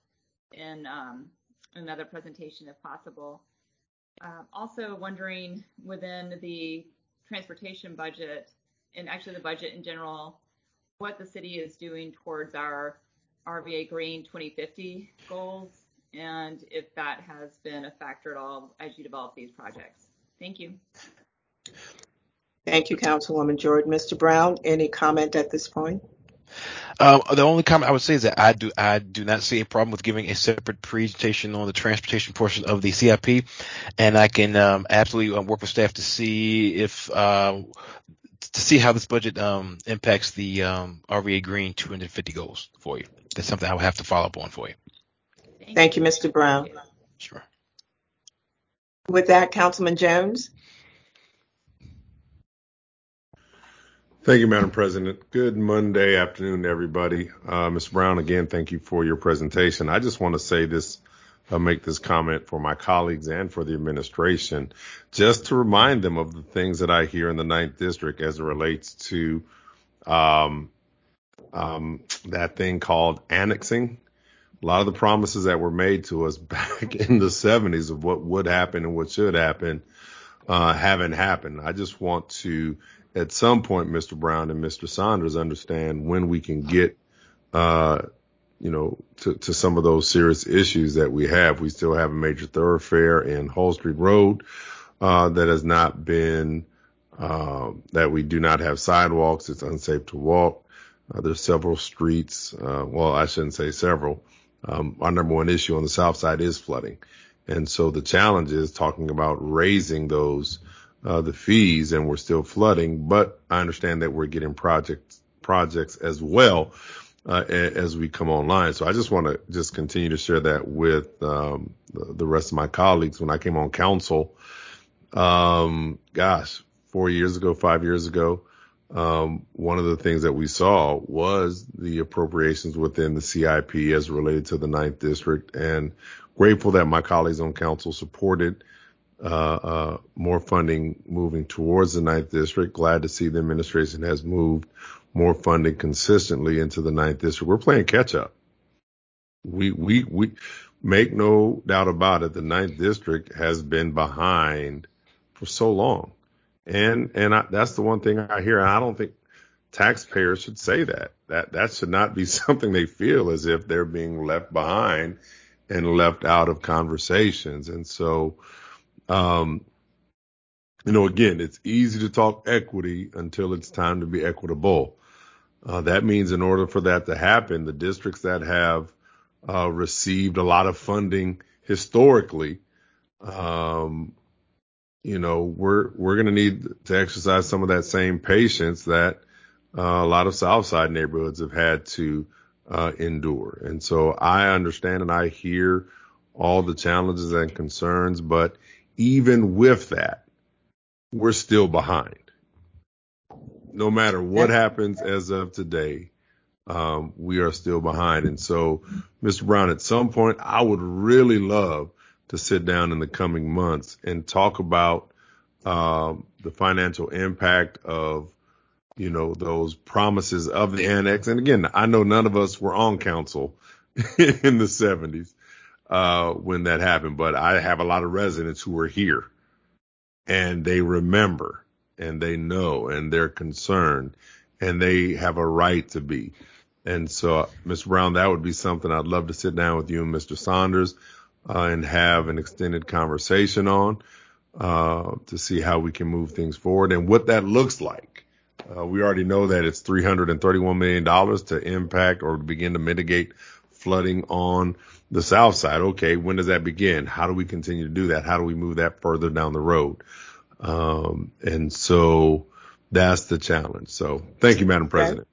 in um, another presentation if possible. Uh, also wondering within the transportation budget and actually the budget in general, what the city is doing towards our RVA Green 2050 goals and if that has been a factor at all as you develop these projects. Thank you. Thank you, Councilwoman Jordan. Mr. Brown, any comment at this point? Um, the only comment I would say is that I do I do not see a problem with giving a separate presentation on the transportation portion of the CIP, and I can um, absolutely uh, work with staff to see if uh, to see how this budget um, impacts the um, RVA Green 2050 goals for you. That's something I would have to follow up on for you. Thank you, Mr. Brown. Sure. With that, Councilman Jones? Thank you, Madam President. Good Monday afternoon, everybody. Uh, Ms. Brown, again, thank you for your presentation. I just want to say this, uh, make this comment for my colleagues and for the administration, just to remind them of the things that I hear in the Ninth District as it relates to um, um, that thing called annexing. A lot of the promises that were made to us back in the 70s of what would happen and what should happen uh, haven't happened. I just want to at some point, Mr. Brown and Mr. Saunders understand when we can get, uh, you know, to, to some of those serious issues that we have. We still have a major thoroughfare in Hull Street Road, uh, that has not been, uh, that we do not have sidewalks. It's unsafe to walk. Uh, there's several streets. Uh, well, I shouldn't say several. Um, our number one issue on the south side is flooding. And so the challenge is talking about raising those, uh, the fees and we're still flooding, but I understand that we're getting projects, projects as well, uh, as we come online. So I just want to just continue to share that with, um, the, rest of my colleagues. When I came on council, um, gosh, four years ago, five years ago, um, one of the things that we saw was the appropriations within the CIP as related to the ninth district and grateful that my colleagues on council supported uh, uh, more funding moving towards the ninth district. Glad to see the administration has moved more funding consistently into the ninth district. We're playing catch up. We, we, we make no doubt about it. The ninth district has been behind for so long. And, and I, that's the one thing I hear. I don't think taxpayers should say that. That, that should not be something they feel as if they're being left behind and left out of conversations. And so, um, you know, again, it's easy to talk equity until it's time to be equitable. Uh, that means in order for that to happen, the districts that have uh, received a lot of funding historically, um, you know, we're we're going to need to exercise some of that same patience that uh, a lot of Southside neighborhoods have had to uh, endure. And so I understand and I hear all the challenges and concerns, but even with that, we're still behind. No matter what happens as of today, um, we are still behind. And so, Mr. Brown, at some point, I would really love to sit down in the coming months and talk about um, the financial impact of, you know, those promises of the annex. And again, I know none of us were on council in the 70s, uh, when that happened, but I have a lot of residents who are here and they remember and they know and they're concerned and they have a right to be. And so, Mr. Brown, that would be something I'd love to sit down with you and Mr. Saunders uh, and have an extended conversation on uh, to see how we can move things forward and what that looks like. Uh, we already know that it's $331 million to impact or begin to mitigate flooding on the south side. Okay, when does that begin? How do we continue to do that? How do we move that further down the road? Um, and so that's the challenge. So thank you, Madam President.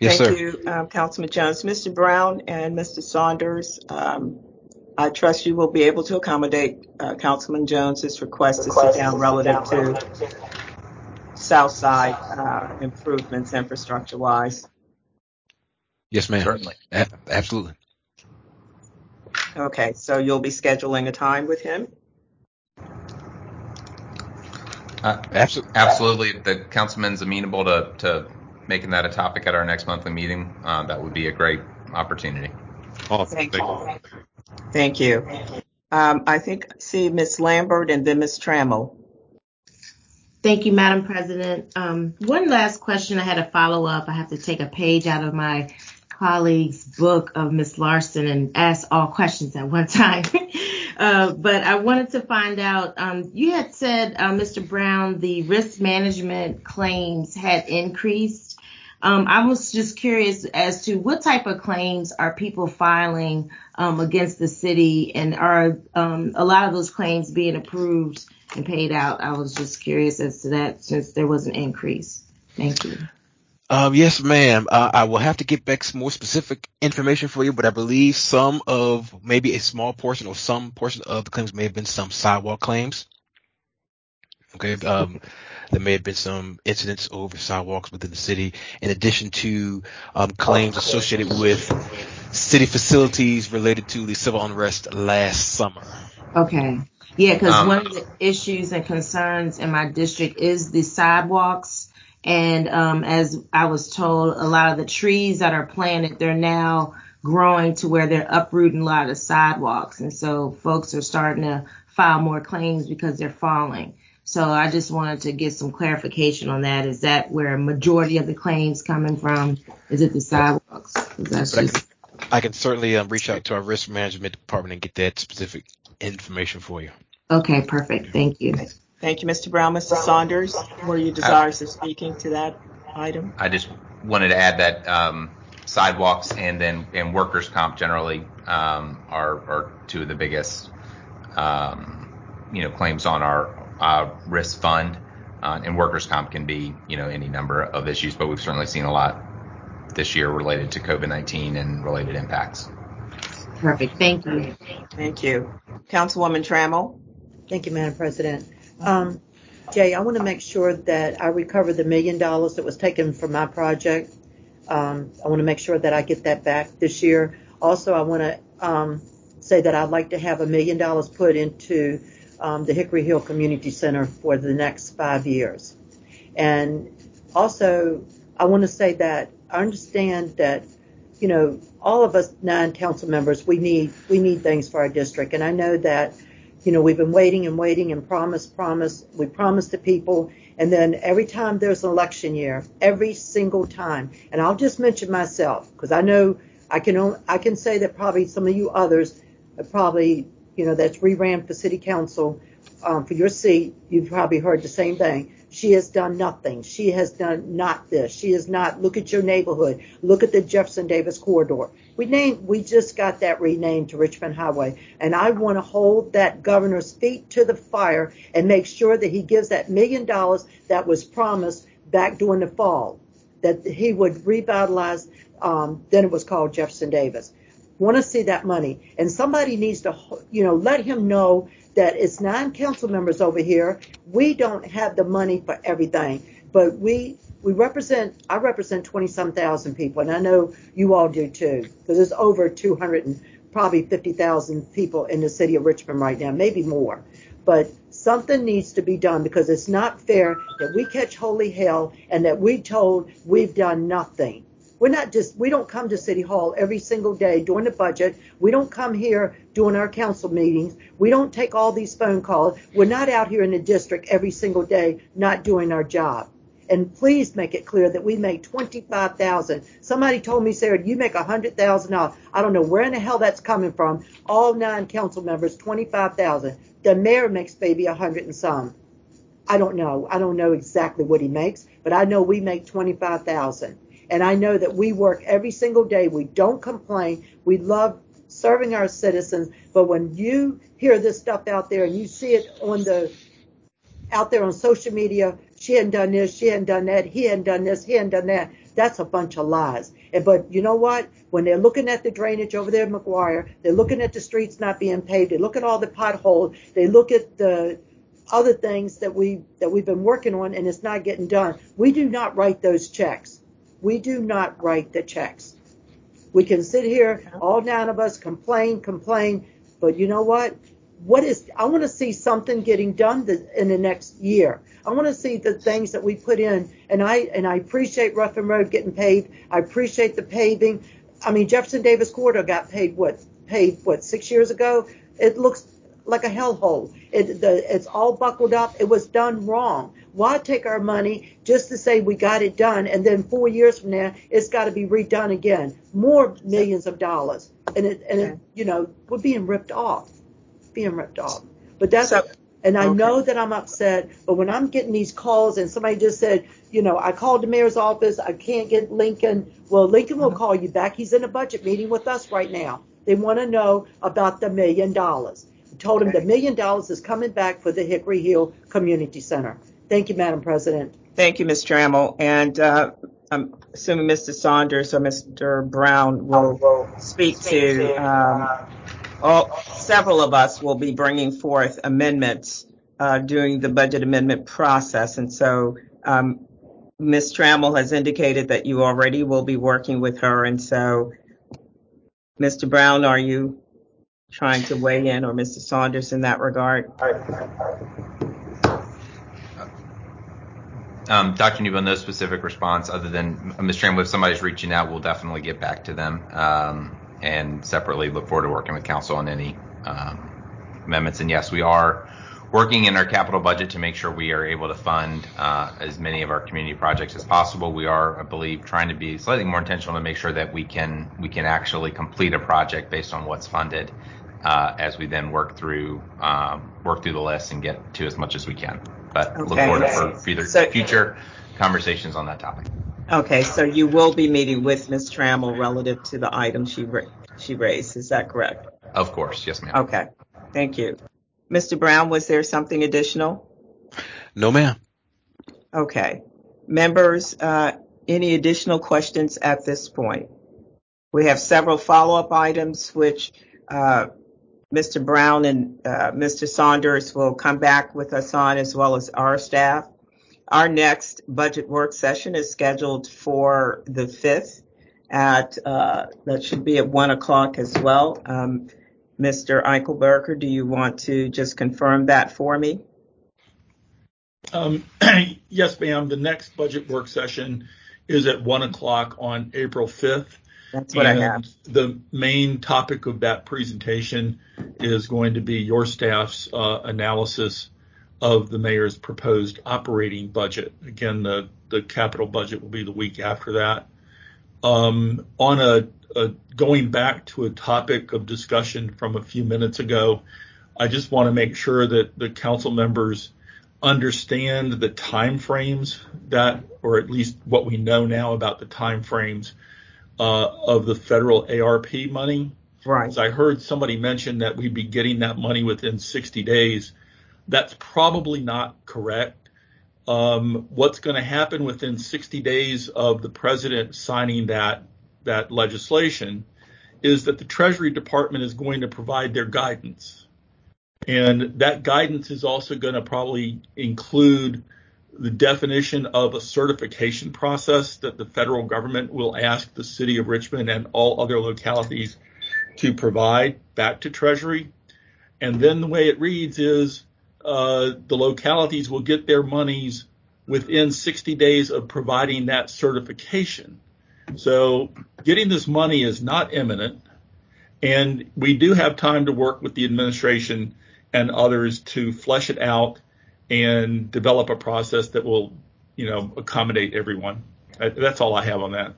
Yes, thank sir. you, um, Councilman Jones. Mr. Brown and Mr. Saunders, um, I trust you will be able to accommodate uh, Councilman Jones's request to sit down relative to South Side uh, improvements infrastructure wise. Yes, ma'am. Certainly. A- absolutely. Okay, so you'll be scheduling a time with him? Uh, absolutely. Absolutely. If the councilman's amenable to, to making that a topic at our next monthly meeting, uh, that would be a great opportunity. Awesome. Thank, you. Thank you. Um, I think see Ms. Lambert and then Ms. Trammell. Thank you, Madam President. Um, one last question. I had a follow up. I have to take a page out of my colleague's book of Miss Larson and ask all questions at one time. uh, but I wanted to find out, um, you had said, uh, Mr. Brown, the risk management claims had increased. Um, I was just curious as to what type of claims are people filing um, against the city and are um, a lot of those claims being approved and paid out? I was just curious as to that since there was an increase. Thank you. Um, yes, ma'am. Uh, I will have to get back some more specific information for you, but I believe some of maybe a small portion or some portion of the claims may have been some sidewalk claims. Okay. Um, there may have been some incidents over sidewalks within the city, in addition to um, claims associated with city facilities related to the civil unrest last summer. Okay. Yeah, because Um, one of the issues and concerns in my district is the sidewalks. And um, as I was told, a lot of the trees that are planted, they're now growing to where they're uprooting a lot of sidewalks. And so folks are starting to file more claims because they're falling. So I just wanted to get some clarification on that. Is that where a majority of the claims coming from? Is it the sidewalks? that's But I just I can certainly um, reach out to our risk management department and get that specific information for you. okay. Perfect. Thank you. Thank you, Mr. Brown. Mr. Saunders, were you desirous of speaking to that item? I just wanted to add that um, sidewalks and then and workers' comp generally um, are are two of the biggest um, you know claims on our uh, risk fund. Uh, and workers' comp can be you know any number of issues, but we've certainly seen a lot this year related to COVID-19 and related impacts. Perfect. Thank you. Thank you. Councilwoman Trammell? Thank you, Madam President. Um, Jay, I want to make sure that I recover the million dollars that was taken from my project. Um, I want to make sure that I get that back this year. Also, I want to um, say that I'd like to have a million dollars put into um, the Hickory Hill Community Center for the next five years. And also, I want to say that I understand that, you know, all of us nine council members, we need we need things for our district, and I know that, you know, we've been waiting and waiting and promise, promise. We promise to people, and then every time there's an election year, every single time, and I'll just mention myself because I know I can only, I can say that probably some of you others probably, you know, that's re-ran for city council um, for your seat. You've probably heard the same thing. She has done nothing. She has done not this. She has not. Look at your neighborhood. Look at the Jefferson Davis corridor. We named. We just got that renamed to Richmond Highway, and I want to hold that governor's feet to the fire and make sure that he gives that million dollars that was promised back during the fall, that he would revitalize. Um, then it was called Jefferson Davis. Want to see that money, and somebody needs to, you know, let him know that it's nine council members over here. We don't have the money for everything, but we we represent. I represent twenty some thousand people, and I know you all do too, because there's over two hundred and probably fifty thousand people in the city of Richmond right now, maybe more. But something needs to be done because it's not fair that we catch holy hell and that we told we've done nothing. We're not just, we don't come to City Hall every single day doing the budget. We don't come here doing our council meetings. We don't take all these phone calls. We're not out here in the district every single day not doing our job. And please make it clear that we make twenty-five thousand. Somebody told me, Sarah, you make a hundred thousand dollars. I don't know where in the hell that's coming from. All nine council members, twenty-five thousand. The mayor makes maybe a hundred and some. I don't know. I don't know exactly what he makes, but I know we make twenty-five thousand. And I know that we work every single day. We don't complain. We love serving our citizens. But when you hear this stuff out there and you see it on the out there on social media, she hadn't done this, she hadn't done that, he hadn't done this, he hadn't done that. That's a bunch of lies. And but you know what? When they're looking at the drainage over there in McGuire, they're looking at the streets not being paved, they look at all the potholes, they look at the other things that we that we've been working on and it's not getting done. We do not write those checks. We do not write the checks. We can sit here, all nine of us, complain, complain, but you know what? What is? I want to see something getting done in the next year. I want to see the things that we put in, and I and I appreciate Ruffin Road getting paved. I appreciate the paving. I mean, Jefferson Davis Corridor got paid what? Paid what? Six years ago. It looks like a hellhole. It, the, it's all buckled up. It was done wrong. Why take our money just to say we got it done, and then four years from now it's got to be redone again, more millions of dollars, and it and it, you know we're being ripped off, being ripped off. But that's So- and I okay. know that I'm upset, but when I'm getting these calls and somebody just said, you know, I called the mayor's office, I can't get Lincoln. Well, Lincoln will uh-huh. call you back. He's in a budget meeting with us right now. They want to know about the million dollars. I told him the million dollars is coming back for the Hickory Hill Community Center. Thank you, Madam President. Thank you, Ms. Trammell. And uh, I'm assuming Mr. Saunders or Mr. Brown will speak to, um, all, several of us will be bringing forth amendments uh, during the budget amendment process. And so um, Ms. Trammell has indicated that you already will be working with her. And so, Mr. Brown, are you trying to weigh in or Mr. Saunders in that regard? Um, Dr. Newbille, no specific response other than Ms. Trammell, if somebody's reaching out, we'll definitely get back to them um, and separately look forward to working with council on any um, amendments. And yes, we are working in our capital budget to make sure we are able to fund uh, as many of our community projects as possible. We are, I believe, trying to be slightly more intentional to make sure that we can we can actually complete a project based on what's funded uh, as we then work through um, work through the list and get to as much as we can. But look forward for future, So- future conversations on that topic. Okay, so you will be meeting with Ms. Trammell relative to the item she ra- she raised. Is that correct? Of course, yes, ma'am. Okay, thank you. Mr. Brown, was there something additional? No, ma'am. Okay. Members, uh, any additional questions at this point? We have several follow-up items which uh, Mr. Brown and uh, Mr. Saunders will come back with us on as well as our staff. Our next budget work session is scheduled for the 5th at, uh, that should be at 1 o'clock as well. Um, Mr. Eichelberger, do you want to just confirm that for me? Um, yes, ma'am. The next budget work session is at one o'clock on April 5th. That's what I And have. The main topic of that presentation is going to be your staff's uh, analysis of the mayor's proposed operating budget. Again, the, the capital budget will be the week after that. Um, on a, a going back to a topic of discussion from a few minutes ago, I just want to make sure that the council members understand the time frames that, or at least what we know now about the time frames uh, of the federal ARP money. Right. As I heard somebody mention that we'd be getting that money within 60 days. That's probably not correct. Um, what's going to happen within 60 days of the president signing that that legislation is that the Treasury Department is going to provide their guidance. And that guidance is also going to probably include the definition of a certification process that the federal government will ask the city of Richmond and all other localities to provide back to Treasury. And then the way it reads is uh, the localities will get their monies within 60 days of providing that certification. So getting this money is not imminent. And we do have time to work with the administration and others to flesh it out and develop a process that will, you know, accommodate everyone. That's all I have on that.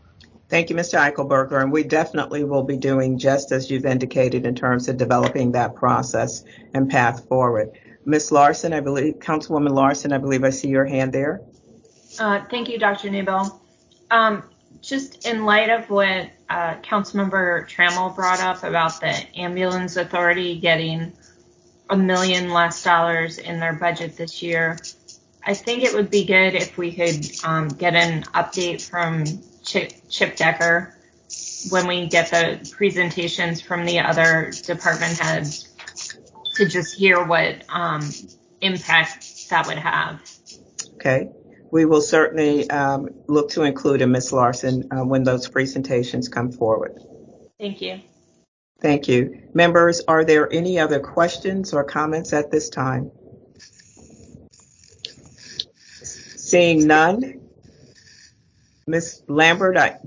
Thank you, Mr. Eichelberger, and we definitely will be doing just as you've indicated in terms of developing that process and path forward. Ms. Larson, I believe, Councilwoman Larson, I believe I see your hand there. Uh, thank you, Dr. Newbille. Um, just in light of what uh, Councilmember Trammell brought up about the ambulance authority getting a million less dollars in their budget this year, I think it would be good if we could um, get an update from Chip, Chip Decker when we get the presentations from the other department heads to just hear what um, impact that would have. Okay. We will certainly um, look to include a Ms. Larson uh, when those presentations come forward. Thank you. Thank you. Members, are there any other questions or comments at this time? Seeing none. Ms. Lambert, I,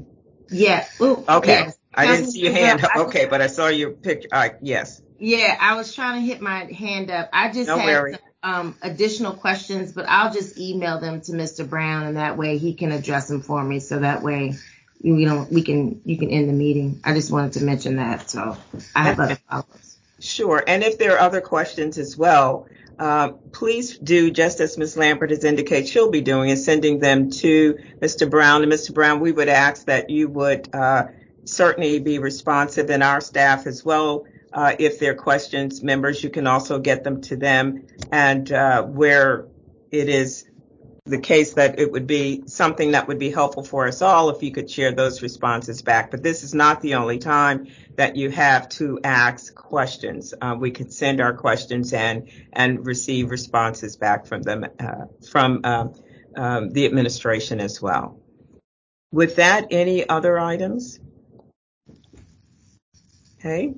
Yeah. Ooh, okay. yes. I didn't see your hand. I- Okay, but I saw your picture. Uh, yes. Yeah, I was trying to hit my hand up. I just No had some, um, additional questions, but I'll just email them to Mr. Brown, and that way he can address them for me. So that way, you, know, we can you can end the meeting. I just wanted to mention that. So I have other follow-ups. Sure. And if there are other questions as well, uh, please do just as Ms. Lambert has indicated she'll be doing is sending them to Mr. Brown. And Mr. Brown, we would ask that you would uh, certainly be responsive and our staff as well. Uh, if there are questions, members, you can also get them to them. And uh, where it is the case that it would be something that would be helpful for us all if you could share those responses back. But this is not the only time that you have to ask questions. Uh, we could send our questions in and receive responses back from them uh, from uh, um, the administration as well. With that, any other items? Okay.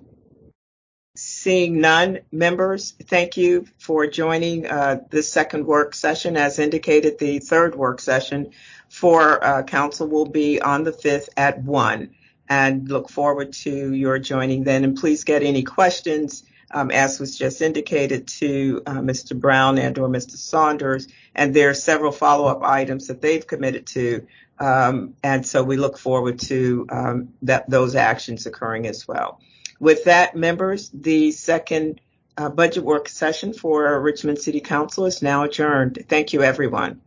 Seeing none, members, thank you for joining uh, this second work session. As indicated, the third work session for uh, council will be on the 5th at 1 and look forward to your joining then. And please get any questions, um, as was just indicated, to uh, Mr. Brown and or Mr. Saunders. And there are several follow-up items that they've committed to. Um, and so we look forward to um, that those actions occurring as well. With that, members, the second uh, budget work session for Richmond City Council is now adjourned. Thank you, everyone.